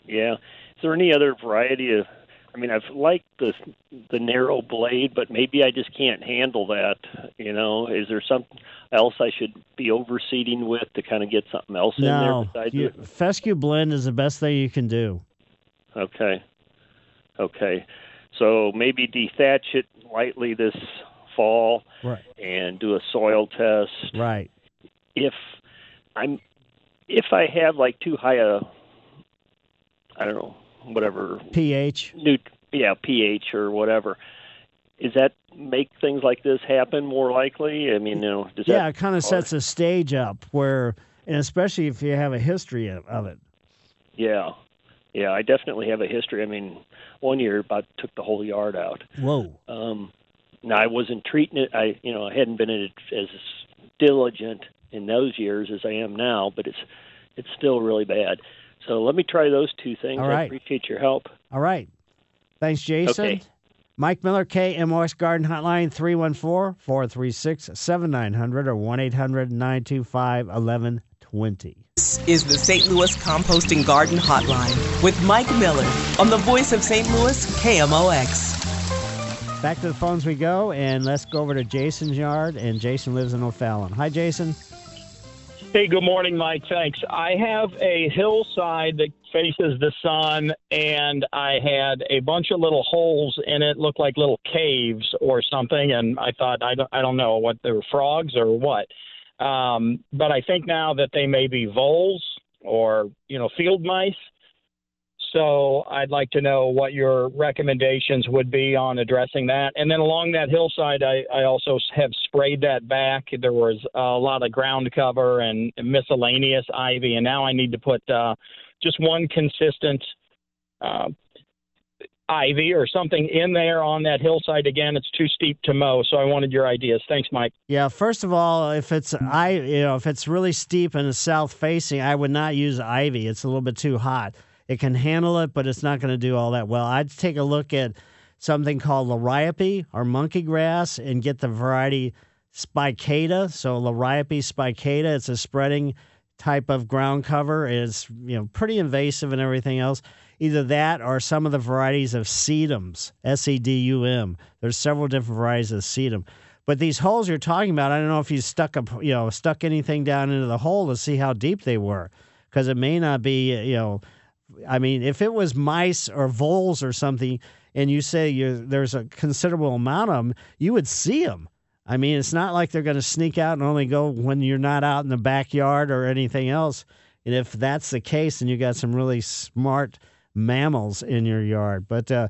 Speaker 12: Yeah. Is there any other variety of? I mean, I've liked the the narrow blade, but maybe I just can't handle that. You know, is there something else I should be overseeding with to kind of get something else in there besides
Speaker 3: you,
Speaker 12: it?
Speaker 3: fescue blend is the best thing you can do.
Speaker 12: Okay. Okay. So maybe dethatch it lightly this fall
Speaker 3: Right.
Speaker 12: and do a soil test.
Speaker 3: Right.
Speaker 12: If I'm if I have like too high a I don't know, whatever
Speaker 3: pH.
Speaker 12: New, yeah, pH or whatever. Is that make things like this happen more likely? I mean, you know, does that yeah,
Speaker 3: it kind of sets a stage up where, and especially if you have a history of, of it.
Speaker 12: Yeah, yeah, I definitely have a history. I mean, one year about took the whole yard out.
Speaker 3: Whoa.
Speaker 12: Um, now I wasn't treating it. I, you know, I hadn't been in it as diligent in those years as I am now, but it's it's still really bad. So let me try those two things.
Speaker 3: All
Speaker 12: I appreciate your help.
Speaker 3: All right. Thanks, Jason.
Speaker 12: Okay.
Speaker 3: Mike Miller, KMOX Garden Hotline, 314 436 7900 or 1 800 925 1120.
Speaker 2: This is the St. Louis Composting Garden Hotline with Mike Miller on the voice of St. Louis, KMOX.
Speaker 3: Back to the phones we go, and let's go over to Jason's yard. And Jason lives in O'Fallon. Hi, Jason.
Speaker 13: Hey, good morning, Mike. Thanks. I have a hillside that faces the sun, and I had a bunch of little holes in it, looked like little caves or something. And I thought, I don't, I don't know what they were frogs or what. Um, but I think now that they may be voles or you know field mice. So I'd like to know what your recommendations would be on addressing that. And then along that hillside, I, I also have sprayed that back. There was a lot of ground cover and miscellaneous ivy, and now I need to put uh, just one consistent uh, ivy or something in there on that hillside. Again, it's too steep to mow, so I wanted your ideas. Thanks, Mike.
Speaker 3: Yeah, first of all, if it's I, you know, if it's really steep and south facing, I would not use ivy. It's a little bit too hot. It can handle it, but it's not going to do all that well. I'd take a look at something called liriope or monkey grass and get the variety spicata. So liriope spicata, it's a spreading type of ground cover It's you know pretty invasive and everything else. Either that or some of the varieties of sedums, S E D U M. There's several different varieties of sedum. But these holes you're talking about, I don't know if you stuck a you know stuck anything down into the hole to see how deep they were, because it may not be you know. I mean, if it was mice or voles or something, and you say there's a considerable amount of them, you would see them. I mean, it's not like they're going to sneak out and only go when you're not out in the backyard or anything else. And if that's the case, then you got some really smart mammals in your yard. But uh,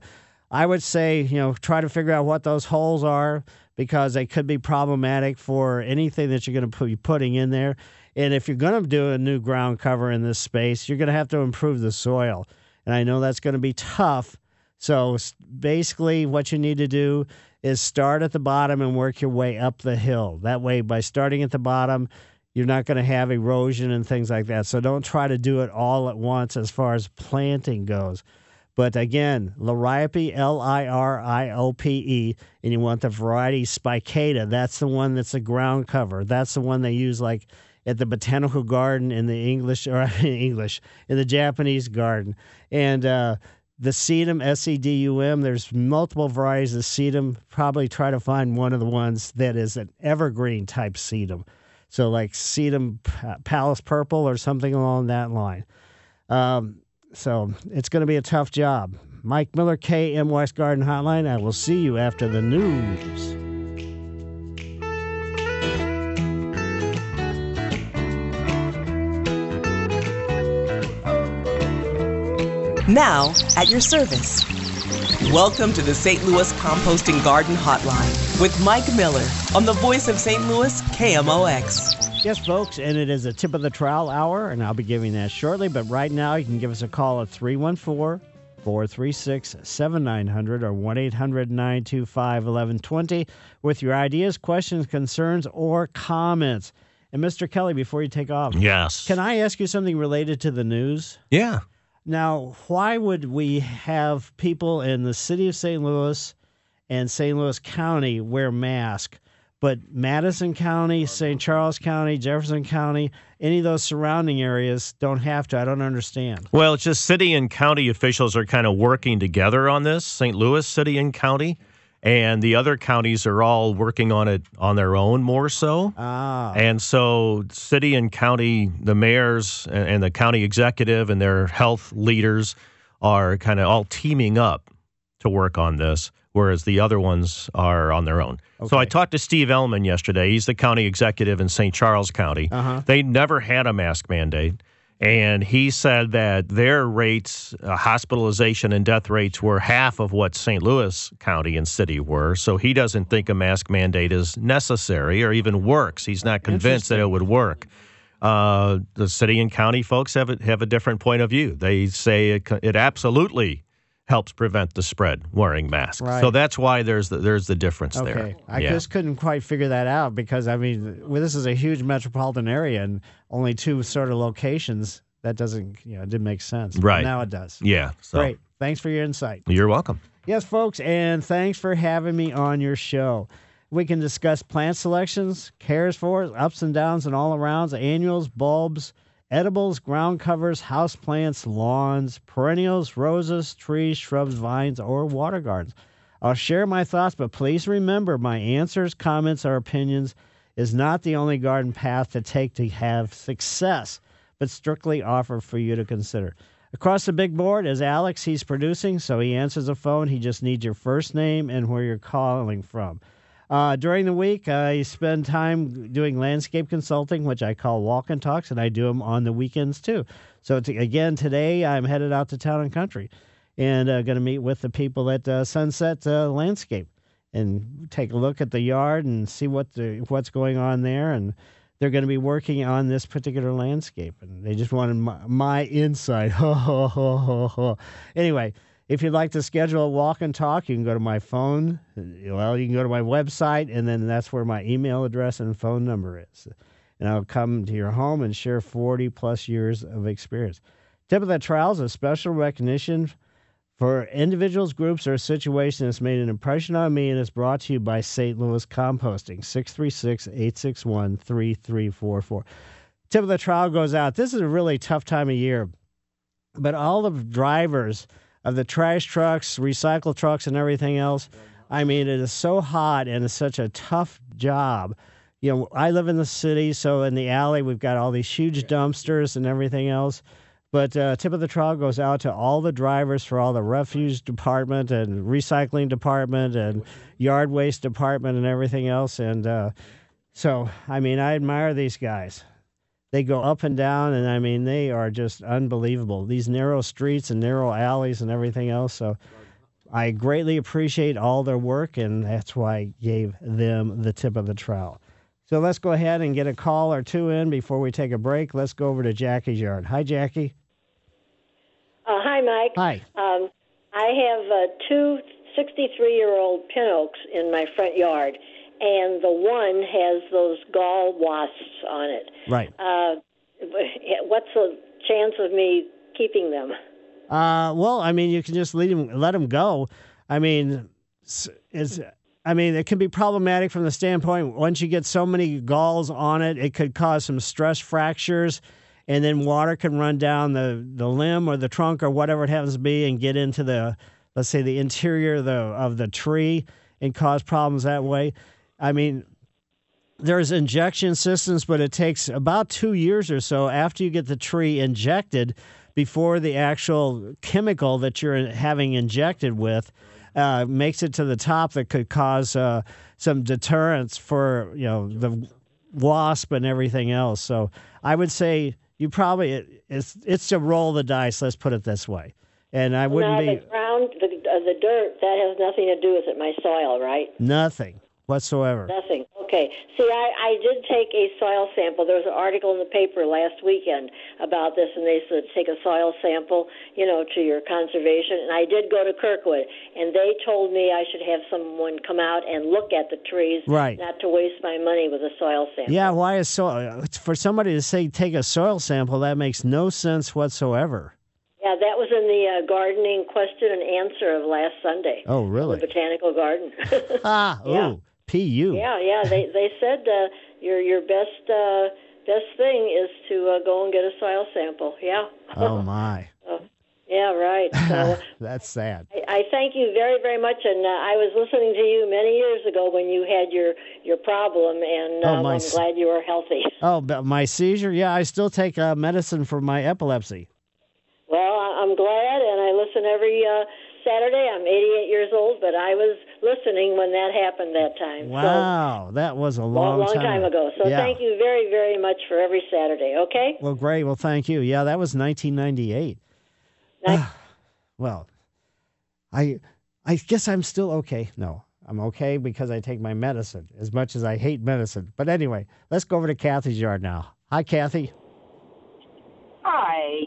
Speaker 3: I would say, you know, try to figure out what those holes are because they could be problematic for anything that you're going to be putting in there. And if you're going to do a new ground cover in this space, you're going to have to improve the soil. And I know that's going to be tough. So basically, what you need to do is start at the bottom and work your way up the hill. That way, by starting at the bottom, you're not going to have erosion and things like that. So don't try to do it all at once as far as planting goes. But again, Liriope, L I R I O P E, and you want the variety spicata. That's the one that's a ground cover. That's the one they use like at the botanical garden in the English or English in the Japanese garden. And uh, the sedum, S E D U M. There's multiple varieties of sedum. Probably try to find one of the ones that is an evergreen type sedum. So, like sedum palace purple or something along that line. Um, so, it's going to be a tough job. Mike Miller, KMOX Garden Hotline. I will see you after the news.
Speaker 2: Now, at your service. Welcome to the St. Louis Composting Garden Hotline with Mike Miller on the voice of St. Louis, KMOX.
Speaker 3: Yes, folks, and it is a tip of the trowel hour, and I'll be giving that shortly. But right now, you can give us a call at 314 436 7900 or 1 800 925 1120 with your ideas, questions, concerns, or comments. And Mr. Kelly, before you take off,
Speaker 4: yes,
Speaker 3: can I ask you something related to the news?
Speaker 4: Yeah.
Speaker 3: Now, why would we have people in the city of St. Louis and St. Louis County wear masks, but Madison County, St. Charles County, Jefferson County, any of those surrounding areas don't have to? I don't understand.
Speaker 4: Well, it's just city and county officials are kind of working together on this. St. Louis City and County and the other counties are all working on it on their own more so.
Speaker 3: Ah.
Speaker 4: And so, city and county, the mayors and the county executive and their health leaders are kind of all teaming up to work on this, whereas the other ones are on their own. Okay. So I talked to Steve Ehlmann yesterday. He's the county executive in St. Charles County.
Speaker 3: Uh-huh.
Speaker 4: They never had a mask mandate and he said that their rates, uh, hospitalization and death rates, were half of what St. Louis County and City were. So he doesn't think a mask mandate is necessary or even works. He's not convinced that it would work. Uh, the city and county folks have a, have a different point of view. They say it, it absolutely helps prevent the spread wearing masks.
Speaker 3: Right.
Speaker 4: So that's why there's the, there's the difference
Speaker 3: okay.
Speaker 4: there.
Speaker 3: I
Speaker 4: yeah.
Speaker 3: just couldn't quite figure that out because I mean, well, this is a huge metropolitan area and only two sort of locations. That doesn't, you know, it didn't make sense.
Speaker 4: Right.
Speaker 3: But now it does.
Speaker 4: Yeah. So.
Speaker 3: Great. Thanks for your insight.
Speaker 4: You're welcome.
Speaker 3: Yes, folks, and thanks for having me on your show. We can discuss plant selections, cares for, ups and downs, and all arounds, annuals, bulbs, edibles, ground covers, house plants, lawns, perennials, roses, trees, shrubs, vines, or water gardens. I'll share my thoughts, but please remember my answers, comments, or opinions is not the only garden path to take to have success, but strictly offer for you to consider. Across the big board is Alex. He's producing, so he answers the phone. He just needs your first name and where you're calling from. Uh, during the week, I spend time doing landscape consulting, which I call walk and talks, and I do them on the weekends too. So, to, again, today I'm headed out to town and country and uh, going to meet with the people at uh, Sunset uh, Landscape and take a look at the yard and see what the, what's going on there. And they're going to be working on this particular landscape, and they just wanted my, my insight. anyway, if you'd like to schedule a walk and talk, you can go to my phone. Well, you can go to my website, and then that's where my email address and phone number is. And I'll come to your home and share 40 plus years of experience. Tip of the trowel is a special recognition for individuals, groups, or situations that's made an impression on me and is brought to you by St. Louis Composting, 636 861 3344. tip of the trowel goes out. This is a really tough time of year, but all the drivers of the trash trucks, recycle trucks, and everything else. I mean, it is so hot and it's such a tough job. You know, I live in the city, so in the alley we've got all these huge dumpsters and everything else. But uh, tip of the trowel goes out to all the drivers for all the refuse department and recycling department and yard waste department and everything else. And uh, so, I mean, I admire these guys. They go up and down, and I mean, they are just unbelievable. These narrow streets and narrow alleys and everything else. So, I greatly appreciate all their work, and that's why I gave them the tip of the trowel. So let's go ahead and get a call or two in before we take a break. Let's go over to Jackie's yard. Hi, Jackie.
Speaker 14: Uh, hi, Mike.
Speaker 3: Hi.
Speaker 14: Um, I have uh, two 63 year old pin oaks in my front yard, and the one has those gall wasps on it.
Speaker 3: Right.
Speaker 14: Uh, what's the chance of me keeping them?
Speaker 3: Uh, well, I mean, you can just leave them, let them go. I mean, is I mean, it can be problematic from the standpoint once you get so many galls on it, it could cause some stress fractures, and then water can run down the, the limb or the trunk or whatever it happens to be and get into the let's say the interior of the of the tree and cause problems that way. I mean, there's injection systems, but it takes about two years or so after you get the tree injected before the actual chemical that you're having injected with uh, makes it to the top that could cause uh, some deterrence for you know the wasp and everything else. So I would say you probably it's it's to roll the dice. Let's put it this way. And I wouldn't
Speaker 14: now,
Speaker 3: be
Speaker 14: the ground, the, uh, the dirt that has nothing to do with it. My soil, right?
Speaker 3: nothing whatsoever.
Speaker 14: Nothing. Okay. See, I, I did take a soil sample. There was an article in the paper last weekend about this, and they said take a soil sample, you know, to your conservation. And I did go to Kirkwood, and they told me I should have someone come out and look at the trees,
Speaker 3: Right.
Speaker 14: not to waste my money with a soil sample.
Speaker 3: Yeah, why is so for somebody to say take a soil sample that makes no sense whatsoever.
Speaker 14: Yeah, that was in the uh, gardening question and answer of last Sunday.
Speaker 3: Oh, really?
Speaker 14: The botanical garden.
Speaker 3: Ah,
Speaker 14: Yeah.
Speaker 3: ooh, pu.
Speaker 14: Yeah, yeah. They they said uh, your your best uh, best thing is to uh, go and get a soil sample. Yeah.
Speaker 3: Oh my,
Speaker 14: Uh, yeah, right. So
Speaker 3: that's sad.
Speaker 14: I, I thank you very very much, and uh, I was listening to you many years ago when you had your your problem, and
Speaker 3: Oh,
Speaker 14: um,
Speaker 3: my
Speaker 14: I'm glad you are healthy.
Speaker 3: Oh, but my seizure. Yeah, I still take uh, medicine for my epilepsy.
Speaker 14: Well, I'm glad, and I listen every uh, Saturday. I'm 88 years old, but I was listening when that happened that time. So,
Speaker 3: Wow, that was a
Speaker 14: long,
Speaker 3: long,
Speaker 14: long time ago. So
Speaker 3: yeah.
Speaker 14: thank you very, very much for every Saturday. Okay.
Speaker 3: Well, great. Well, thank you. Yeah, that was 1998. Ah, well, I I guess I'm still okay. No, I'm okay because I take my medicine. As much as I hate medicine, but anyway, let's go over to Kathy's yard now. Hi, Kathy.
Speaker 15: Hi.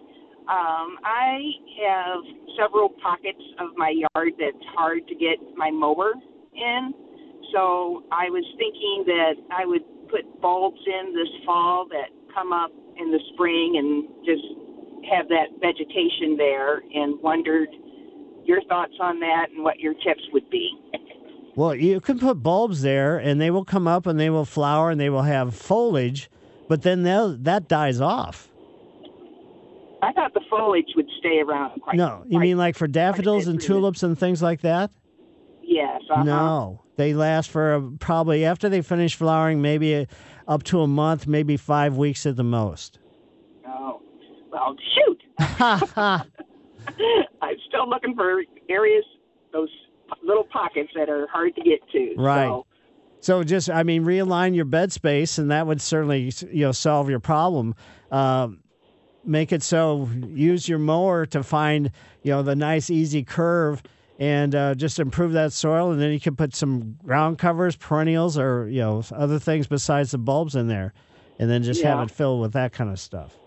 Speaker 15: Um, I have several pockets of my yard that's hard to get my mower in. So I was thinking that I would put bulbs in this fall that come up in the spring and just have that vegetation there and wondered your thoughts on that and what your tips would be.
Speaker 3: Well, you can put bulbs there, and they will come up and they will flower and they will have foliage, but then that dies off.
Speaker 15: I thought the foliage would stay around quite
Speaker 3: No, you mean like for daffodils and tulips and things like that?
Speaker 15: Yes. Uh-huh.
Speaker 3: No, they last for a, probably after they finish flowering, maybe a, up to a month, maybe five weeks at the most.
Speaker 15: Oh, well, shoot. I'm still looking for areas, those little pockets that are hard to get to.
Speaker 3: Right.
Speaker 15: So,
Speaker 3: So just, I mean, realign your bed space, and that would certainly, you know, solve your problem. Um, make it so use your mower to find, you know, the nice easy curve, and uh, just improve that soil, and then you can put some ground covers, perennials, or you know, other things besides the bulbs in there, and then just have it filled with that kind of stuff.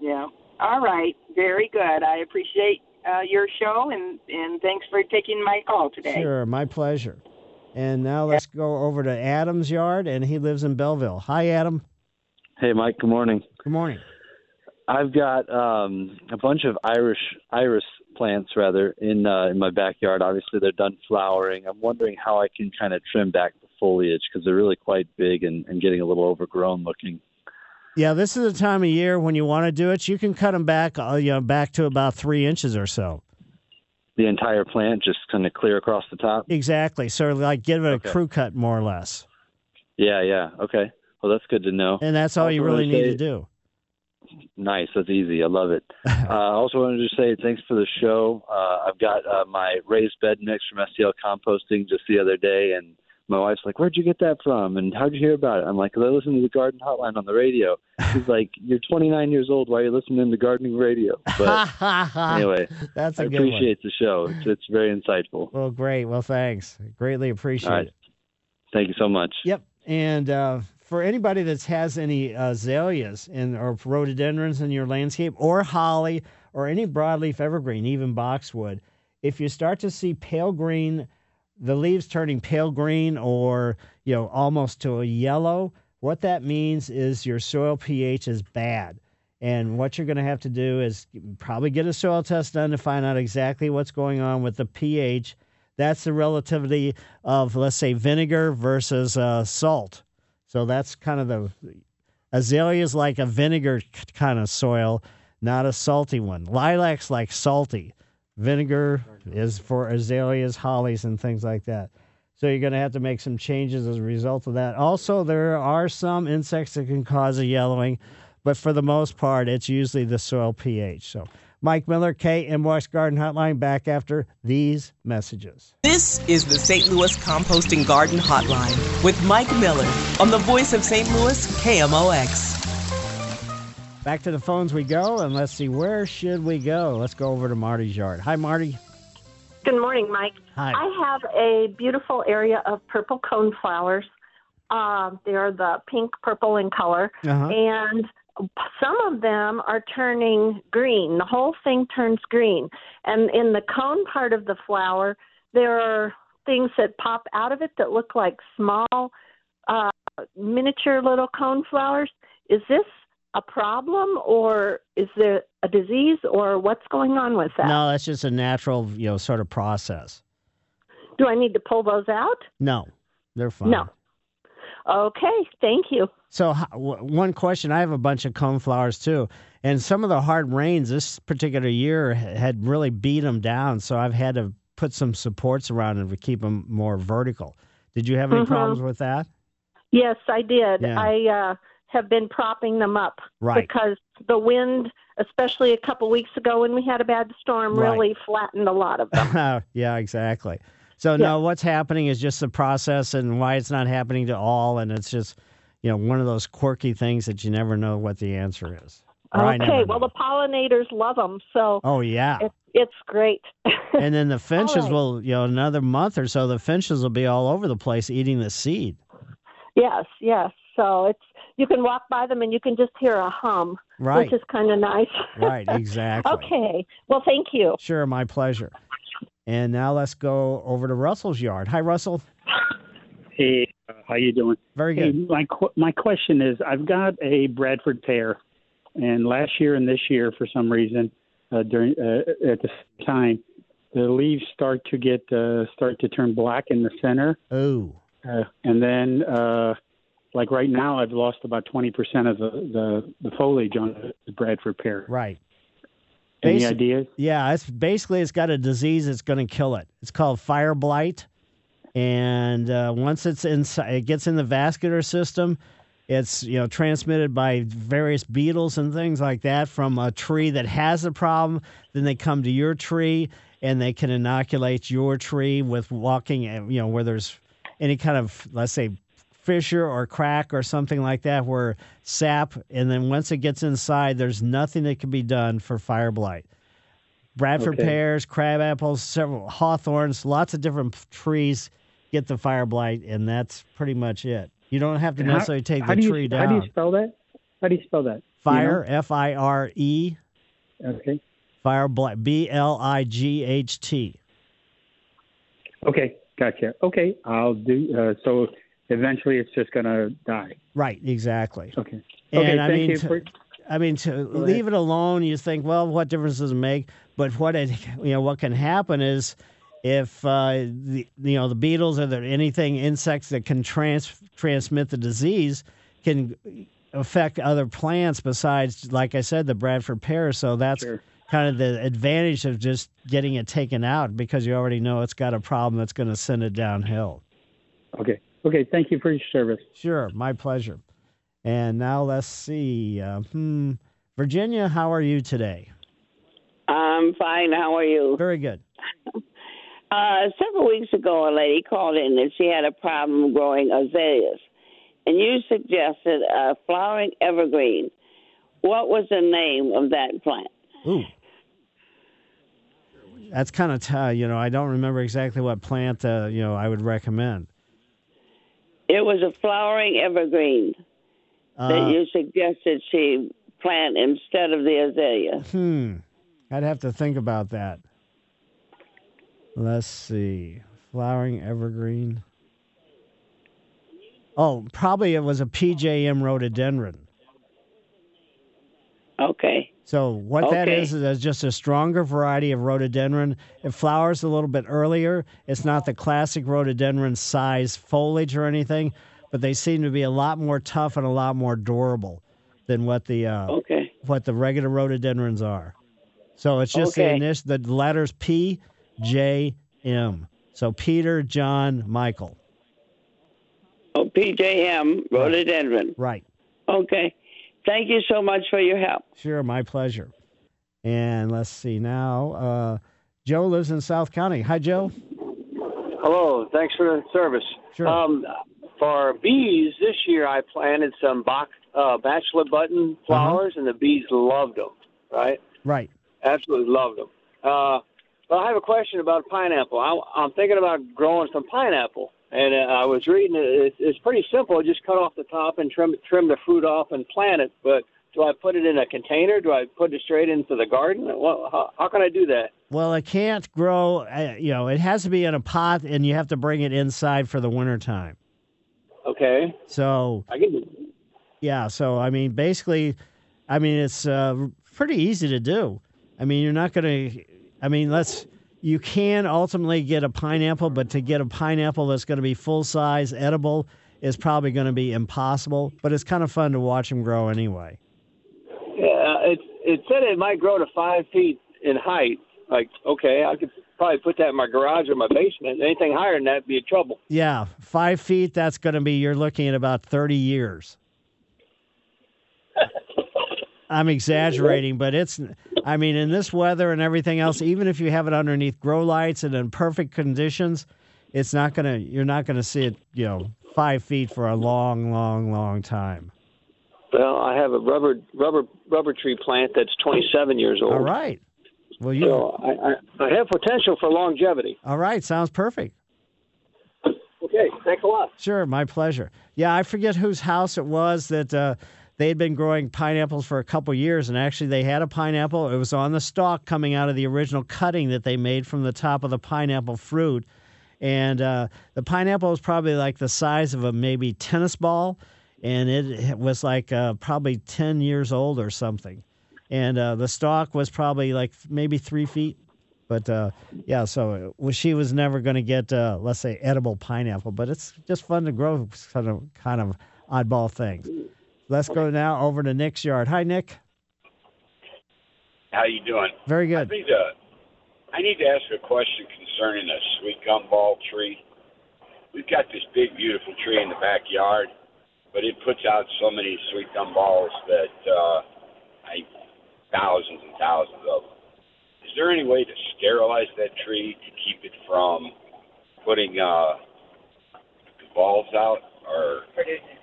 Speaker 15: yeah. All right. Very good. I appreciate uh, your show and, and thanks for taking my call today.
Speaker 3: Sure, my pleasure. And now let's go over to Adam's yard, and he lives in Belleville. Hi, Adam.
Speaker 16: Hey, Mike. Good morning.
Speaker 3: Good morning.
Speaker 16: I've got um, a bunch of Irish iris plants, rather, in uh, in my backyard. Obviously, they're done flowering. I'm wondering how I can kind of trim back the foliage because they're really quite big and, and getting a little overgrown looking.
Speaker 3: Yeah, this is the time of year when you want to do it. You can cut them back, uh, you know, back to about three inches or so.
Speaker 16: The entire plant just kind of clear across the top.
Speaker 3: Exactly. So like give it a
Speaker 16: Okay.
Speaker 3: crew cut more or less,
Speaker 16: Yeah, yeah. Okay. Well, that's good to know.
Speaker 3: and that's all you
Speaker 16: Also
Speaker 3: really need to do.
Speaker 16: Nice. That's easy. I love it. uh, I also wanted to say thanks for the show. Uh, I've got uh, my raised bed mix from STL Composting just the other day, and my wife's like, "Where'd you get that from? And how'd you hear about it?" I'm like, "'Cause I listened to the Garden Hotline on the radio." She's like, "You're 29 years old. Why are you listening to gardening radio?" But anyway,
Speaker 3: That's a
Speaker 16: I
Speaker 3: good one.
Speaker 16: appreciate the show. It's, it's very insightful.
Speaker 3: Well, great. Well, thanks. Greatly appreciate
Speaker 16: right.
Speaker 3: it.
Speaker 16: Thank you so much.
Speaker 3: Yep. And uh, for anybody that has any uh, azaleas and or rhododendrons in your landscape, or holly, or any broadleaf evergreen, even boxwood, if you start to see pale green, the leaves turning pale green or you know almost to a yellow, what that means is your soil pH is bad. And what you're going to have to do is probably get a soil test done to find out exactly what's going on with the pH. That's the relativity of, let's say, vinegar versus uh, salt. So that's kind of the azalea is like a vinegar kind of soil, not a salty one. Lilac's like salty. Vinegar is for azaleas, hollies, and things like that. So you're going to have to make some changes as a result of that. Also, there are some insects that can cause a yellowing, but for the most part, it's usually the soil pH. So, Mike Miller, KMOX Garden Hotline, back after these messages.
Speaker 2: This is the St. Louis Composting Garden Hotline with Mike Miller on the voice of St. Louis, KMOX.
Speaker 3: Back to the phones we go, and let's see where should we go. Let's go over to Marty's yard. Hi, Marty.
Speaker 17: Good morning, Mike.
Speaker 3: Hi.
Speaker 17: I have a beautiful area of purple cone flowers. Um, they're the pink purple in color,
Speaker 3: Uh-huh.
Speaker 17: and some of them are turning green. The whole thing turns green, and in the cone part of the flower, there are things that pop out of it that look like small, uh, miniature little cone flowers. Is this a problem, or is there a disease, or what's going on with that?
Speaker 3: No, that's just a natural, you know, sort of process.
Speaker 17: Do I need to pull those out?
Speaker 3: No, they're fine.
Speaker 17: No. Okay, thank you.
Speaker 3: So, one question I have a bunch of cone flowers too, and some of the hard rains this particular year had really beat them down. So, I've had to put some supports around them to keep them more vertical. Did you have any
Speaker 17: Mhm.
Speaker 3: problems with that?
Speaker 17: Yes, I did.
Speaker 3: Yeah.
Speaker 17: I uh, have been propping them up
Speaker 3: Right.
Speaker 17: because the wind, especially a couple weeks ago when we had a bad storm,
Speaker 3: Right.
Speaker 17: really flattened a lot of them.
Speaker 3: yeah, exactly. So,
Speaker 17: Yeah.
Speaker 3: no, what's happening is just the process and why it's not happening to all, and it's just, you know, one of those quirky things that you never know what the answer is.
Speaker 17: Okay,
Speaker 3: know.
Speaker 17: well the pollinators love them, so
Speaker 3: Oh yeah.
Speaker 17: it's it's great.
Speaker 3: and then the finches
Speaker 17: right.
Speaker 3: will, you know, another month or so, the finches will be all over the place eating the seed.
Speaker 17: yes, yes. So it's you can walk by them and you can just hear a hum,
Speaker 3: Right.
Speaker 17: which is kind of nice.
Speaker 3: Right, exactly.
Speaker 17: okay. Well, thank you.
Speaker 3: Sure, my pleasure. And now let's go over to Russell's yard. Hi, Russell.
Speaker 18: Hey, uh, how you doing?
Speaker 3: Very
Speaker 18: Hey,
Speaker 3: good.
Speaker 18: my qu- my question is, I've got a Bradford pear, and last year and this year, for some reason, uh, during uh, at the same time, the leaves start to get uh, start to turn black in the center.
Speaker 3: Oh.
Speaker 18: Uh, and then, uh, like right now, I've lost about twenty percent of the, the the foliage on the Bradford pear.
Speaker 3: Right.
Speaker 18: Any
Speaker 3: Basi-
Speaker 18: ideas?
Speaker 3: Yeah, it's basically it's got a disease that's going to kill it. It's called fire blight, and uh, once it's inside, it gets in the vascular system. It's you know transmitted by various beetles and things like that from a tree that has a problem. Then they come to your tree and they can inoculate your tree with walking. You know where there's any kind of let's say fissure or crack or something like that where sap and then once it gets inside there's nothing that can be done for fire blight bradford
Speaker 18: Okay.
Speaker 3: pears crab apples several hawthorns lots of different trees get the fire blight and that's pretty much it you don't have to
Speaker 18: how-
Speaker 3: necessarily take the
Speaker 18: do you-
Speaker 3: tree
Speaker 18: How do you spell that? How do you spell that? Do you
Speaker 3: fire f-i-r-e?
Speaker 18: Okay.
Speaker 3: fire blight b-l-i-g-h-t
Speaker 18: Okay, gotcha. Okay, I'll do. Uh, so eventually, it's just gonna die.
Speaker 3: right exactly
Speaker 18: Okay.
Speaker 3: And
Speaker 18: okay.
Speaker 3: I
Speaker 18: thank
Speaker 3: mean,
Speaker 18: you.
Speaker 3: to-
Speaker 18: for,
Speaker 3: I mean, to leave it alone, you think, well, what difference does it make? But what it, you know, what can happen is if uh, the you know the beetles or the anything insects that can trans transmit the disease can affect other plants besides, like I said, the Bradford pear. So that's kind of the advantage of just getting it taken out because you already know it's got a problem that's going to send it downhill.
Speaker 18: Okay. Okay. Thank you for your service.
Speaker 3: Sure, my pleasure. And now let's see. Uh, hmm, Virginia, how are you today?
Speaker 19: I'm fine. How are you?
Speaker 3: Very good.
Speaker 19: Uh, several weeks ago, a lady called in and she had a problem growing azaleas, and you suggested a flowering evergreen. What was the name of that plant?
Speaker 3: Ooh. That's kind of tough. You know, I don't remember exactly what plant, uh, you know, I would recommend.
Speaker 19: It was a flowering evergreen
Speaker 3: Uh,
Speaker 19: that you suggested she plant instead of the azalea.
Speaker 3: Hmm. I'd have to think about that. Let's see. Flowering evergreen. Oh, probably it was a PJM rhododendron.
Speaker 19: Okay.
Speaker 3: So what that
Speaker 19: Okay.
Speaker 3: is is just a stronger variety of rhododendron. It flowers a little bit earlier. It's not the classic rhododendron size foliage or anything, but they seem to be a lot more tough and a lot more durable than what the uh,
Speaker 19: okay.
Speaker 3: what the regular rhododendrons are. So it's just
Speaker 19: Okay.
Speaker 3: the initial, the letters P, J, M. So Peter, John, Michael.
Speaker 19: Oh, PJM rhododendron.
Speaker 3: Right.
Speaker 19: Okay. Thank you so much for your help.
Speaker 3: Sure, my pleasure. And let's see now. Uh, Joe lives in South County. Hi, Joe.
Speaker 20: Hello, thanks for the service.
Speaker 3: Sure.
Speaker 20: Um, for bees this year, I planted some Bach, uh, bachelor button flowers, and the bees loved them. Right,
Speaker 3: Right.
Speaker 20: absolutely loved them. Uh, but I have a question about pineapple. I, I'm thinking about growing some pineapple, and uh, I was reading it. It's, it's pretty simple. Just cut off the top and trim trim the fruit off and plant it. But do I put it in a container? Do I put it straight into the garden? What, how, how can I do that?
Speaker 3: Well, it can't grow, uh, you know, it has to be in a pot and you have to bring it inside for the wintertime.
Speaker 20: Okay.
Speaker 3: So,
Speaker 20: I can.
Speaker 3: yeah, so I mean, basically, I mean, it's uh, pretty easy to do. I mean, you're not going to, I mean, let's, you can ultimately get a pineapple, but to get a pineapple that's going to be full size, edible, is probably going to be impossible. But it's kind of fun to watch them grow anyway.
Speaker 20: Yeah, it it said it might grow to five feet in height. Like, okay, I could probably put that in my garage or my basement. Anything higher than that would be in trouble.
Speaker 3: Yeah, five feet, that's going to be, you're looking at about 30 years. I'm exaggerating, but it's, I mean, in this weather and everything else, even if you have it underneath grow lights and in perfect conditions, it's not going to, you're not going to see it, you know, five feet for a long, long, long time.
Speaker 20: Well, I have a rubber rubber rubber tree plant that's 27 years old.
Speaker 3: All right. Well, you,
Speaker 20: So I, I, I have potential for longevity.
Speaker 3: all right, sounds perfect.
Speaker 20: Okay, thanks a lot.
Speaker 3: Sure, my pleasure. Yeah, I forget whose house it was that uh, they had been growing pineapples for a couple years, and actually they had a pineapple. It was on the stalk coming out of the original cutting that they made from the top of the pineapple fruit, and uh, the pineapple was probably like the size of a maybe tennis ball, and it was like uh, probably ten years old or something, and uh, the stalk was probably like maybe three feet. But uh, yeah, so she was never going to get, uh, let's say, edible pineapple. But it's just fun to grow kind of kind of oddball things. Let's go now over to Nick's yard. Hi, Nick.
Speaker 21: How you doing?
Speaker 3: Very good.
Speaker 21: I
Speaker 3: good.
Speaker 21: need to, I need to ask a question concerning a sweet gumball tree. We've got this big, beautiful tree in the backyard, but it puts out so many sweet gumballs that uh, I thousands and thousands of them. Is there any way to sterilize that tree to keep it from putting uh, balls out or producing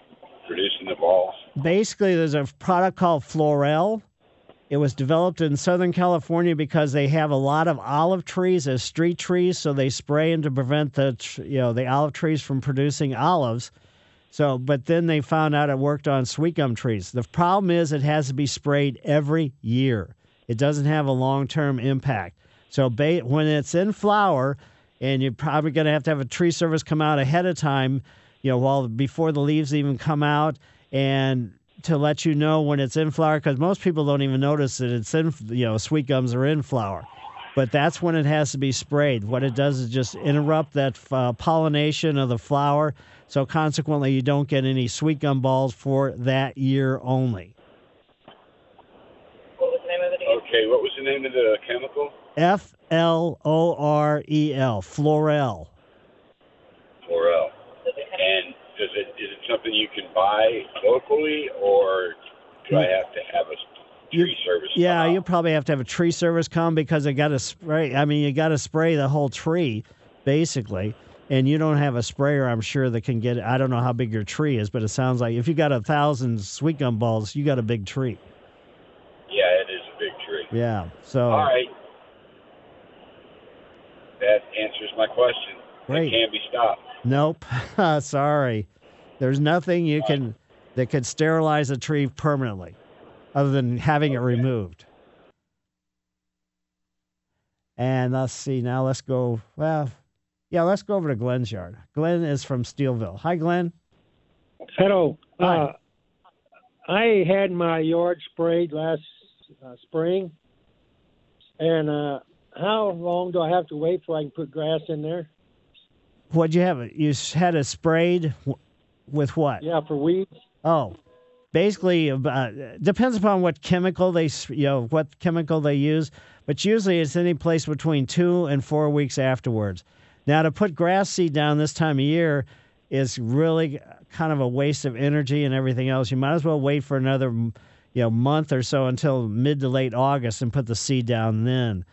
Speaker 21: the balls?
Speaker 3: Basically, there's a product called Florel. It was developed in Southern California because they have a lot of olive trees as street trees, so they spray them to prevent the you know the olive trees from producing olives. So, but then they found out it worked on sweet gum trees. The problem is it has to be sprayed every year. It doesn't have a long-term impact. So, ba- when it's in flower, and you're probably going to have to have a tree service come out ahead of time, you know, while before the leaves even come out, and to let you know when it's in flower, because most people don't even notice that it's in, you know, sweet gums are in flower. but that's when it has to be sprayed. What it does is just interrupt that uh, pollination of the flower, so consequently you don't get any sweet gum balls for that year only.
Speaker 21: Okay, what was the name of the chemical?
Speaker 3: F L O R E L, Florel.
Speaker 21: Florel. And does it is it something you can buy locally, or do I have to have a tree service?
Speaker 3: Yeah, you probably have to have a tree service come because it got to spray. I mean, you got to spray the whole tree, basically. And you don't have a sprayer, I'm sure, that can get. I don't know how big your tree is, but it sounds like if you got a thousand sweet gum balls, you got a big tree.
Speaker 21: Yeah, it is a big tree.
Speaker 3: Yeah. So.
Speaker 21: All right. That answers my question.
Speaker 3: Great.
Speaker 21: It can't be stopped.
Speaker 3: Nope. Sorry. There's nothing you can that could sterilize a tree permanently, other than having it removed. And let's see. Now let's go. Well, yeah, let's go over to Glenn's yard. Glenn is from Steelville. Hi, Glenn.
Speaker 22: Hello.
Speaker 3: Hi.
Speaker 22: Uh, I had my yard sprayed last uh, spring, and uh, how long do I have to wait before I can put grass in there?
Speaker 3: What'd you have? You had it sprayed with what?
Speaker 22: Yeah, for weeds.
Speaker 3: Oh, basically, uh, depends upon what chemical they, you know, what chemical they use. But usually, it's any place between two and four weeks afterwards. Now, to put grass seed down this time of year is really kind of a waste of energy and everything else. You might as well wait for another, you know, month or so until mid to late August and put the seed down then.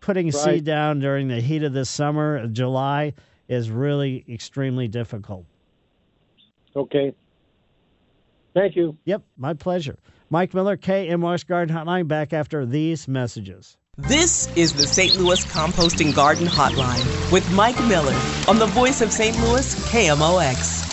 Speaker 3: Putting
Speaker 22: Right.
Speaker 3: seed down during the heat of this summer, July, is really extremely difficult.
Speaker 22: Okay. Thank you.
Speaker 3: Yep, my pleasure. Mike Miller, KMOX Garden Hotline, back after these messages.
Speaker 2: This is the St. Louis Composting Garden Hotline with Mike Miller on the voice of St. Louis, KMOX.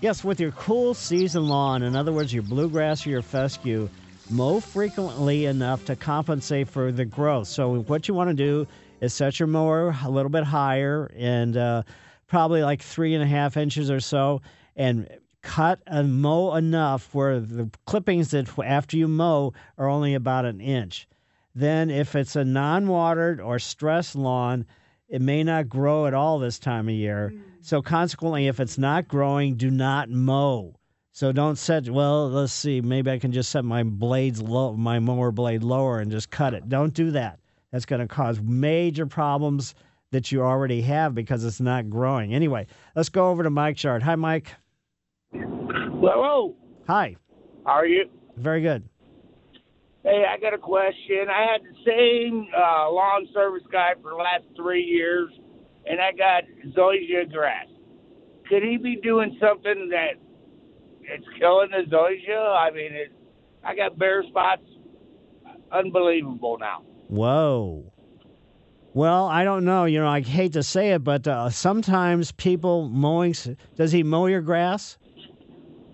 Speaker 3: Yes, with your cool season lawn, in other words, your bluegrass or your fescue, mow frequently enough to compensate for the growth. So, what you want to do is set your mower a little bit higher and uh, probably like three and a half inches or so, and cut and mow enough where the clippings that after you mow are only about an inch. Then, if it's a non watered or stressed lawn, it may not grow at all this time of year. So, consequently, if it's not growing, do not mow. So don't set. Well, let's see. Maybe I can just set my blades low, my mower blade lower, and just cut it. Don't do that. That's going to cause major problems that you already have because it's not growing. Anyway, let's go over to Mike's yard. Hi, Mike.
Speaker 23: Hello.
Speaker 3: Hi.
Speaker 23: How are you?
Speaker 3: Very good.
Speaker 23: Hey, I got a question. I had the same uh, lawn service guy for the last three years, and I got zoysia grass. Could he be doing something that it's killing the zoysia? I mean, it, I got bare spots. Unbelievable now.
Speaker 3: Whoa. Well, I don't know. You know, I hate to say it, but uh, sometimes people mowing. Does he mow your grass?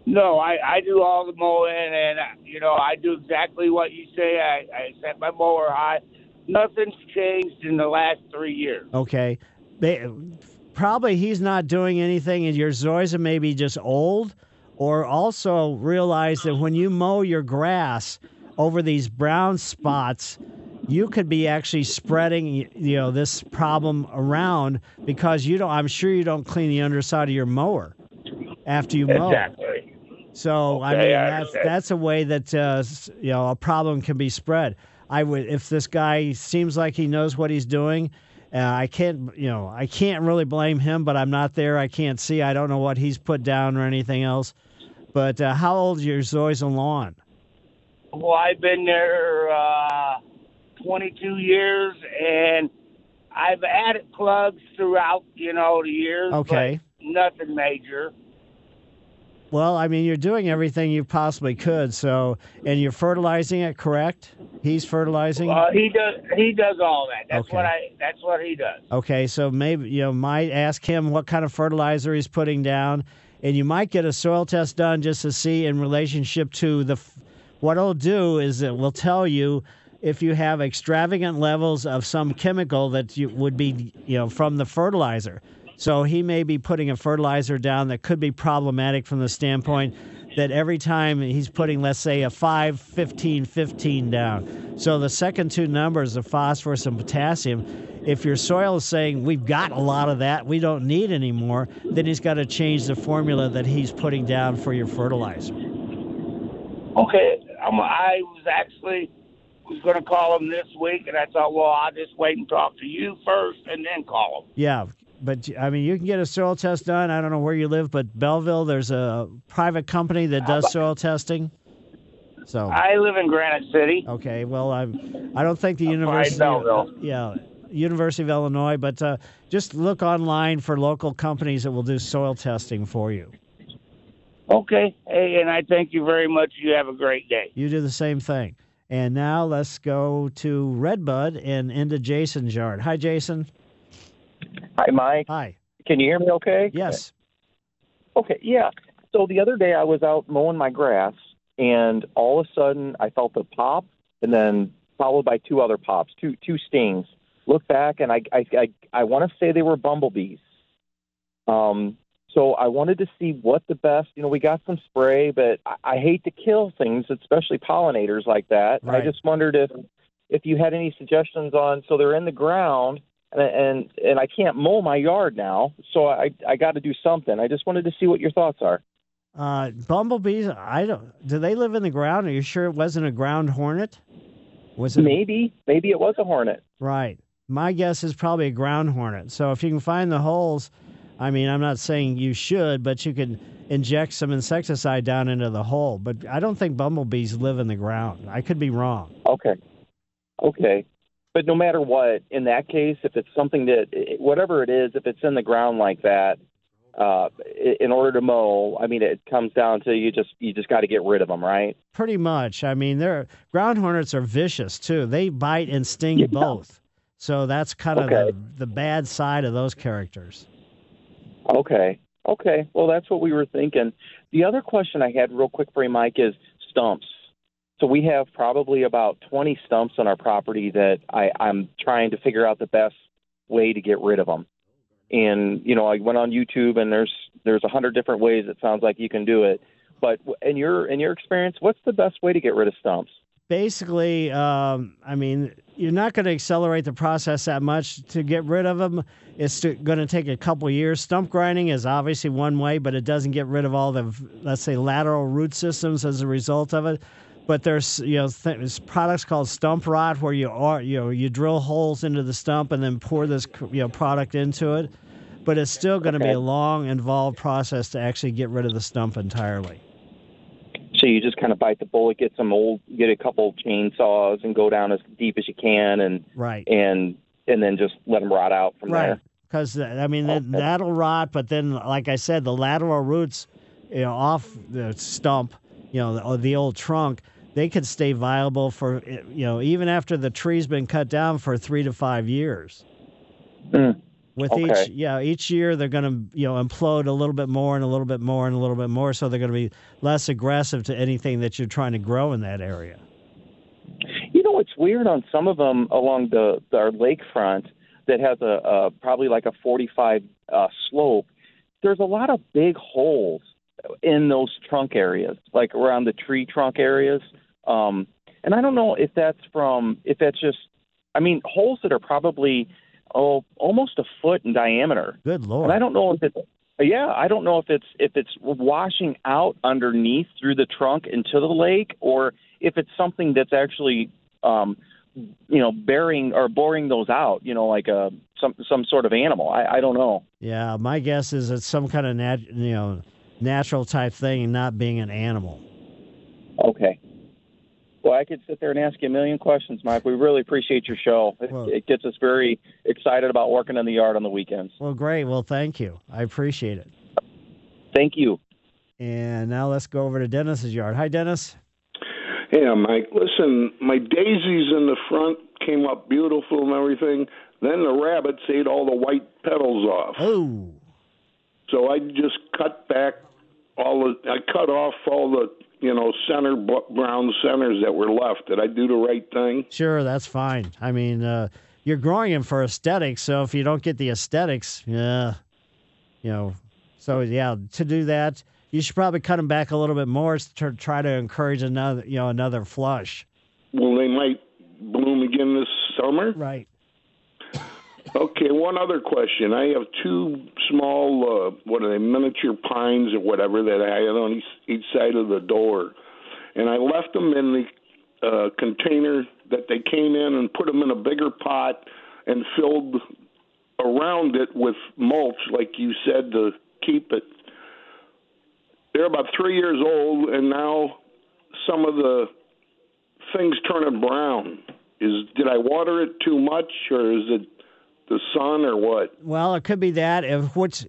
Speaker 23: No, I, I do all the mowing, and uh, you know I do exactly what you say. I, I set my mower high. Nothing's changed in the last three years.
Speaker 3: Okay. They, probably he's not doing anything, and your zoysia may be just old, or also realize that when you mow your grass over these brown spots, you could be actually spreading you know this problem around because you don't. I'm sure you don't clean the underside of your mower after you mow.
Speaker 23: Exactly.
Speaker 3: So I mean,
Speaker 23: I
Speaker 3: that's that's a way that uh, you know a problem can be spread. I would if this guy seems like he knows what he's doing. Uh, I can't, you know, I can't really blame him, but I'm not there. I can't see. I don't know what he's put down or anything else. But uh, how old is your Zoysia lawn?
Speaker 23: Well, I've been there uh, 22 years, and I've added plugs throughout, you know, the years.
Speaker 3: Okay.
Speaker 23: nothing major.
Speaker 3: Well, I mean, you're doing everything you possibly could. So, and you're fertilizing it, correct? He's fertilizing.
Speaker 23: Uh, he does. He does all that. That's
Speaker 3: Okay.
Speaker 23: what I. That's what he does.
Speaker 3: Okay, so maybe you know might ask him what kind of fertilizer he's putting down, and you might get a soil test done just to see in relationship to the. What it'll do is it will tell you if you have extravagant levels of some chemical that you would be you know from the fertilizer. So he may be putting a fertilizer down that could be problematic from the standpoint that every time he's putting let's say a 5 15 15 down So the second two numbers, the phosphorus and potassium, if your soil is saying we've got a lot of that, we don't need any more, then he's got to change the formula that he's putting down for your fertilizer.
Speaker 23: Okay, um, I was actually was going to call him this week, and I thought, well, I'll just wait and talk to you first, and then call him.
Speaker 3: Yeah, but I mean, you can get a soil test done. I don't know where you live, but Belleville, there's a private company that does soil testing. So
Speaker 23: I live in Granite City.
Speaker 3: Okay, well, I'm. I don't think the
Speaker 23: By
Speaker 3: university.
Speaker 23: Belleville.
Speaker 3: yeah, University of Illinois, but uh, just look online for local companies that will do soil testing for you.
Speaker 23: Okay, hey, and I thank you very much. You have a great day.
Speaker 3: You do the same thing. And now let's go to Red Bud and into Jason's yard. Hi, Jason.
Speaker 24: Hi, Mike.
Speaker 3: Hi.
Speaker 24: Can you hear me okay?
Speaker 3: Yes.
Speaker 24: Okay, yeah. So the other day I was out mowing my grass, and all of a sudden I felt a pop, and then followed by two other pops, two two stings. Look back, and I I I, I want to say they were bumblebees. Um, so I wanted to see what the best. You know, we got some spray, but I, I hate to kill things, especially pollinators like that.
Speaker 3: Right.
Speaker 24: I just wondered if if you had any suggestions on. So they're in the ground, and and and I can't mow my yard now, so I I got to do something. I just wanted to see what your thoughts are.
Speaker 3: Uh, bumblebees. I don't. Do they live in the ground? Are you sure it wasn't a ground hornet? Was it
Speaker 24: maybe? Maybe it was a hornet.
Speaker 3: Right. My guess is probably a ground hornet. So if you can find the holes, I mean, I'm not saying you should, but you can inject some insecticide down into the hole. But I don't think bumblebees live in the ground. I could be wrong.
Speaker 24: Okay. Okay. But no matter what, in that case, if it's something that, whatever it is, if it's in the ground like that, uh, in order to mow, I mean, it comes down to you just you just got to get rid of them, right?
Speaker 3: Pretty much. I mean, they're ground hornets are vicious too. They bite and sting both. So that's kind of
Speaker 24: Okay.
Speaker 3: the, the bad side of those characters.
Speaker 24: Okay. Okay. Well, that's what we were thinking. The other question I had, real quick for you, Mike, is stumps. So we have probably about 20 stumps on our property that I, I'm trying to figure out the best way to get rid of them. And you know, I went on YouTube, and there's there's a hundred different ways. It sounds like you can do it. But in your in your experience, what's the best way to get rid of stumps?
Speaker 3: Basically, um, I mean, you're not going to accelerate the process that much to get rid of them. It's going to take a couple years. Stump grinding is obviously one way, but it doesn't get rid of all the, let's say, lateral root systems as a result of it. But there's you know th- there's products called stump rot where you are you know you drill holes into the stump and then pour this you know product into it. But it's still going to be a long, involved process to actually get rid of the stump entirely.
Speaker 24: So you just kind of bite the bullet, get some old, get a couple chainsaws, and go down as deep as you can, and
Speaker 3: Right.
Speaker 24: and and then just let them rot out from
Speaker 3: right.
Speaker 24: there.
Speaker 3: Because uh, I mean oh, that that'll rot, but then, like I said, the lateral roots, you know, off the stump, you know, the, uh, the old trunk, they could stay viable for, eh, you know, even after the tree's been cut down for three to five years. Hmm. With
Speaker 24: Okay.
Speaker 3: each, yeah, each year they're going to, you know, implode a little bit more and a little bit more and a little bit more, so they're going to be less aggressive to anything that you're trying to grow in that area.
Speaker 24: You know, it's weird on some of them along the, the our lakefront that has a, a probably like a 45 uh, slope. There's a lot of big holes in those trunk areas, like around the tree trunk areas. Um, and I don't know if that's from if that's just, I mean, holes that are probably oh almost a foot in diameter.
Speaker 3: Good lord!
Speaker 24: And I don't know if it's yeah, I don't know if it's if it's washing out underneath through the trunk into the lake, or if it's something that's actually, um, you know, bearing or boring those out. You know, like a some some sort of animal. I, I don't know.
Speaker 3: Yeah, my guess is it's some kind of nat, you know, natural type thing, not being an animal.
Speaker 24: Okay. Well, I could sit there and ask you a million questions, Mike. We really appreciate your show. It, it gets us very excited about working in the yard on the weekends.
Speaker 3: Well, great. Well, thank you. I appreciate it.
Speaker 24: Thank you.
Speaker 3: And now let's go over to Dennis's yard. Hi, Dennis.
Speaker 25: Yeah, Mike. Listen, my daisies in the front came up beautiful and everything. Then the rabbits ate all the white petals off.
Speaker 3: Oh.
Speaker 25: So I just cut back all the. I cut off all the you know center brown centers that were left. Did I do the right thing?
Speaker 3: Sure, that's fine. I mean, uh, you're growing them for aesthetics, so if you don't get the aesthetics, yeah, you know, so yeah, to do that, you should probably cut them back a little bit more to try to encourage another, you know, another flush.
Speaker 25: Well, they might bloom again this summer?
Speaker 3: Right.
Speaker 25: Okay, one other question. I have two small, uh, what are they, miniature pines or whatever that I had on each, each side of the door. And I left them in the uh, container that they came in and put them in a bigger pot and filled around it with mulch, like you said, to keep it. They're about three years old, and now some of the things turning brown. Is did I water it too much, or is it the sun, or what?
Speaker 3: Well, it could be that. If what's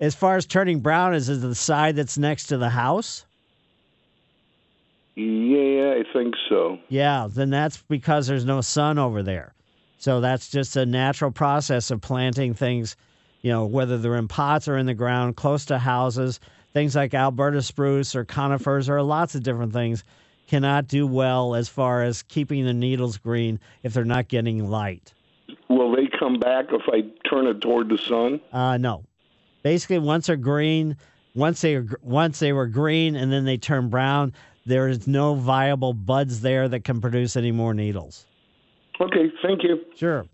Speaker 3: as far as turning brown is is the side that's next to the house.
Speaker 25: Yeah, I think so.
Speaker 3: Yeah, then that's because there's no sun over there. So that's just a natural process of planting things, you know, whether they're in pots or in the ground close to houses. Things like Alberta spruce or conifers or lots of different things cannot do well as far as keeping the needles green if they're not getting light.
Speaker 25: Will they come back if I turn it toward the sun?
Speaker 3: Uh, no. Basically, once they're green, once they are, once they were green and then they turn brown, there is no viable buds there that can produce any more needles.
Speaker 25: Okay, thank you.
Speaker 3: Sure.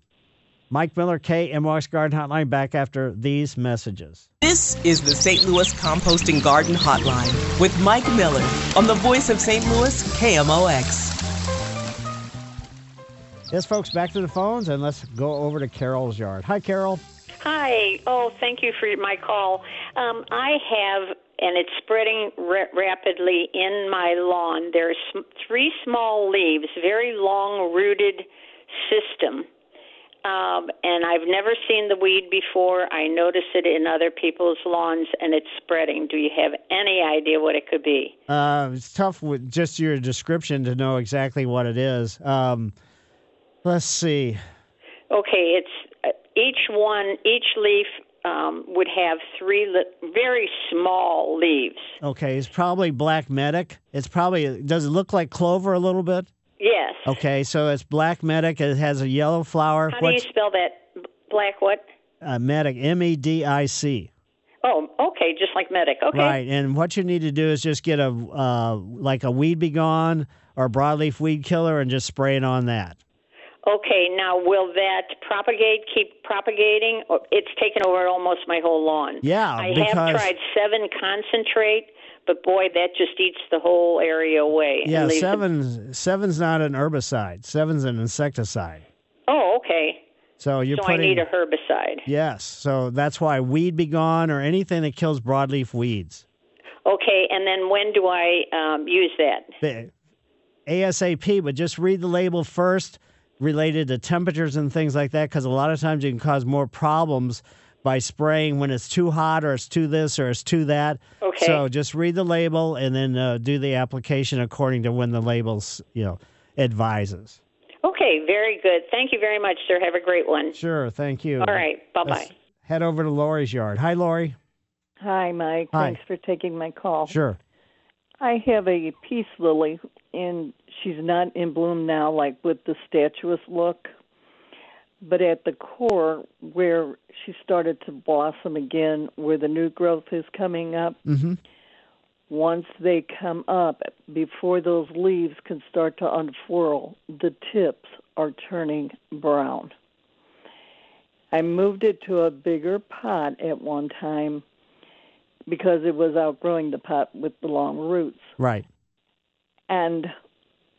Speaker 3: Mike Miller, KMOX Garden Hotline, back after these messages.
Speaker 2: This is the St. Louis Composting Garden Hotline with Mike Miller on the voice of St. Louis, KMOX.
Speaker 3: Yes, folks, back to the phones and let's go over to Carol's yard. Hi, Carol.
Speaker 8: Hi. Oh, thank you for my call. Um, I have, and it's spreading ra- rapidly in my lawn. There's three small leaves, very long rooted system. Um, and I've never seen the weed before. I notice it in other people's lawns, and it's spreading. Do you have any idea what it could be?
Speaker 3: Uh, it's tough with just your description to know exactly what it is. Um, let's see.
Speaker 8: Okay, it's uh, each one, each leaf um, would have three li- very small leaves.
Speaker 3: Okay, it's probably black medic. It's probably does it look like clover a little bit?
Speaker 8: Yes.
Speaker 3: Okay, so it's black medic. It has a yellow flower.
Speaker 8: How do you spell that? Black what?
Speaker 3: uh, medic? M E D I C.
Speaker 8: Oh, okay, just like medic. Okay.
Speaker 3: Right, and what you need to do is just get a uh, like a Weed B Gon or broadleaf weed killer and just spray it on that.
Speaker 8: Okay, now will that propagate, keep propagating? It's taken over almost my whole lawn.
Speaker 3: Yeah,
Speaker 8: I
Speaker 3: because-
Speaker 8: have tried Sevin concentrate, but boy, that just eats the whole area away.
Speaker 3: Yeah,
Speaker 8: leaves the-
Speaker 3: Sevin's Sevin's not an herbicide. Sevin's an insecticide.
Speaker 8: oh, okay.
Speaker 3: So you're
Speaker 8: so
Speaker 3: putting
Speaker 8: I need a herbicide.
Speaker 3: yes. So that's why Weed B Gon or anything that kills broadleaf weeds.
Speaker 8: Okay, and then when do I um, use that?
Speaker 3: The- ASAP, but just read the label first related to temperatures and things like that because a lot of times you can cause more problems by spraying when it's too hot or it's too this or it's too that.
Speaker 8: Okay.
Speaker 3: So just read the label and then uh, do the application according to when the labels, you know, advises.
Speaker 8: Okay, very good. Thank you very much, sir. Have a great one.
Speaker 3: Sure, thank you.
Speaker 8: All right, bye bye.
Speaker 3: Head over to Lori's yard. Hi, Lori.
Speaker 26: Hi, Mike.
Speaker 3: Hi.
Speaker 26: Thanks for taking my call.
Speaker 3: Sure.
Speaker 26: I have a peace lily, and she's not in bloom now, like with the statuous look. But at the core, where she started to blossom again, where the new growth is coming up,
Speaker 3: Mm-hmm.
Speaker 26: once they come up, before those leaves can start to unfurl, the tips are turning brown. I moved it to a bigger pot at one time because it was outgrowing the pot with the long roots.
Speaker 3: Right.
Speaker 26: And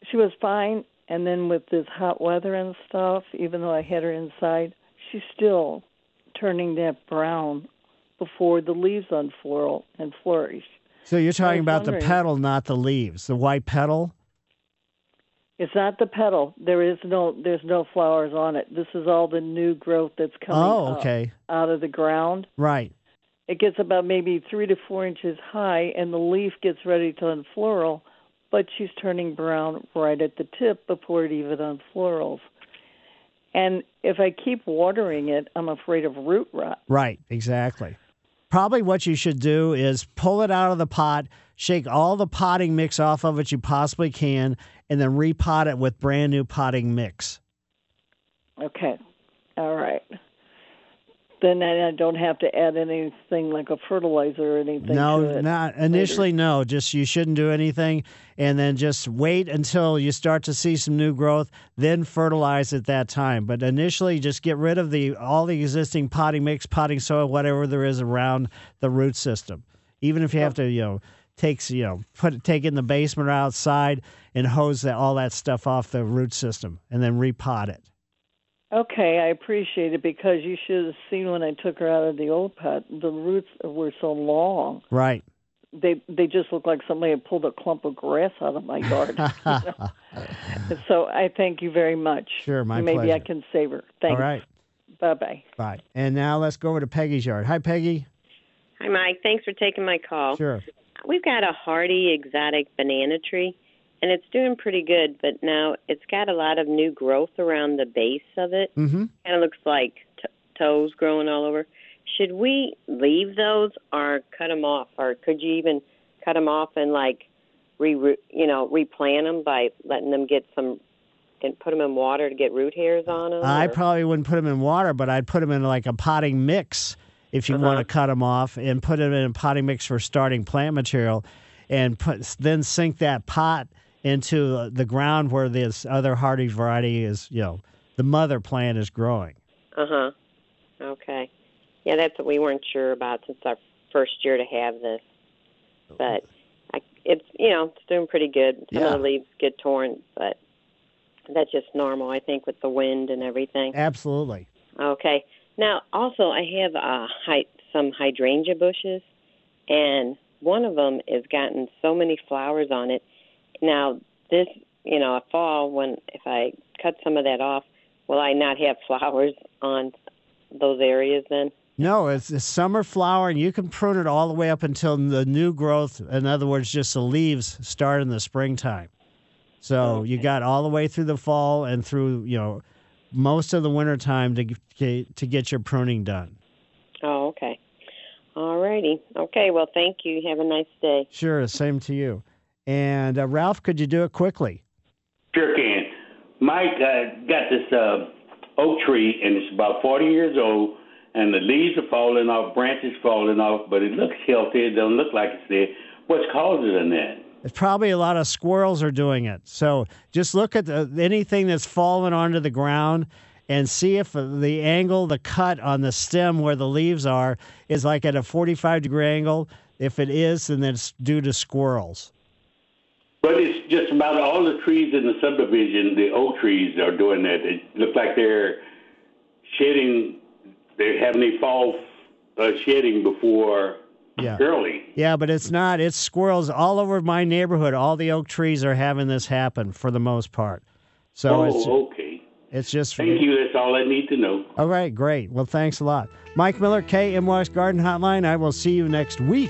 Speaker 26: she was fine. And then with this hot weather and stuff, even though I had her inside, she's still turning that brown before the leaves unfurl and flourish.
Speaker 3: So you're talking about the petal, not the leaves. The white petal.
Speaker 26: It's not the petal. There is no there's no flowers on it. This is all the new growth that's coming
Speaker 3: Oh, okay.
Speaker 26: out of the ground.
Speaker 3: Right.
Speaker 26: It gets about maybe three to four inches high, and the leaf gets ready to unfurl, but she's turning brown right at the tip before it even unfurls. And if I keep watering it, I'm afraid of root rot.
Speaker 3: Right, exactly. Probably what you should do is pull it out of the pot, shake all the potting mix off of it you possibly can, and then repot it with brand new potting mix.
Speaker 26: Okay. All right. Then I don't have to add anything like a fertilizer or anything.
Speaker 3: No,
Speaker 26: to it
Speaker 3: not initially. No, just you shouldn't do anything, and then just wait until you start to see some new growth. Then fertilize at that time. But initially, just get rid of the all the existing potting mix, potting soil, whatever there is around the root system. Even if you have to, you know, takes you know put take it in the basement or outside and hose that all that stuff off the root system, and then repot it.
Speaker 26: Okay, I appreciate it because you should have seen when I took her out of the old pot. The roots were so long.
Speaker 3: Right.
Speaker 26: They they just look like somebody had pulled a clump of grass out of my yard. so I thank you very much.
Speaker 3: Sure, my
Speaker 26: Maybe I can save her. Thanks.
Speaker 3: All right.
Speaker 26: Bye bye.
Speaker 3: Bye. And now let's go over to Peggy's yard. Hi, Peggy.
Speaker 27: Hi, Mike. Thanks for taking my call.
Speaker 3: Sure.
Speaker 27: We've got a hardy exotic banana tree, and it's doing pretty good, but now it's got a lot of new growth around the base of it.
Speaker 3: Mm-hmm.
Speaker 27: Kind of looks like t- toes growing all over. Should we leave those or cut them off, or could you even cut them off and like re you know replant them by letting them get some and put them in water to get root hairs on them?
Speaker 3: I probably wouldn't put them in water, but I'd put them in like a potting mix if you want to cut them off, and put them in a potting mix for starting plant material, and put then sink that pot into the ground where this other hardy variety is. You know, the mother plant is growing.
Speaker 27: Uh huh. Okay. Yeah, that's what we weren't sure about since our first year to have this. But I, it's you know it's doing pretty good. Some
Speaker 3: Yeah.
Speaker 27: of the leaves get torn, but that's just normal, I think, with the wind and everything.
Speaker 3: Absolutely.
Speaker 27: Okay. Now, also, I have uh, hy- some hydrangea bushes, and one of them has gotten so many flowers on it. Now, this, you know, a fall when if I cut some of that off, will I not have flowers on those areas then?
Speaker 3: No, it's a summer flower, and you can prune it all the way up until the new growth. In other words, just the leaves start in the springtime. So you got all the way through the fall and through you know most of the winter time to to get your pruning done.
Speaker 27: Oh, okay. All righty. Okay. Well, thank you. Have a nice day.
Speaker 3: Sure, same to you. And uh, Ralph, could you do it quickly?
Speaker 28: Sure can. Mike uh, got this uh, oak tree, and it's about 40 years old, and the leaves are falling off, branches falling off, but it looks healthy. It doesn't look like it's there. What's causing that?
Speaker 3: It's probably a lot of squirrels are doing it. So just look at the, anything that's fallen onto the ground and see if the angle, the cut on the stem where the leaves are, is like at a 45 degree angle. If it is, then it's due to squirrels.
Speaker 28: But it's just about all the trees in the subdivision, the oak trees are doing that. It looks like they're shedding, they're having a fall uh, shedding before
Speaker 3: Yeah.
Speaker 28: early.
Speaker 3: Yeah, but it's not. It's squirrels all over my neighborhood. All the oak trees are having this happen for the most part. So
Speaker 28: oh,
Speaker 3: it's
Speaker 28: okay.
Speaker 3: it's just
Speaker 28: Thank you. That's all I need to know.
Speaker 3: All right, great. Well, thanks a lot. Mike Miller, KMOX Garden Hotline. I will see you next week.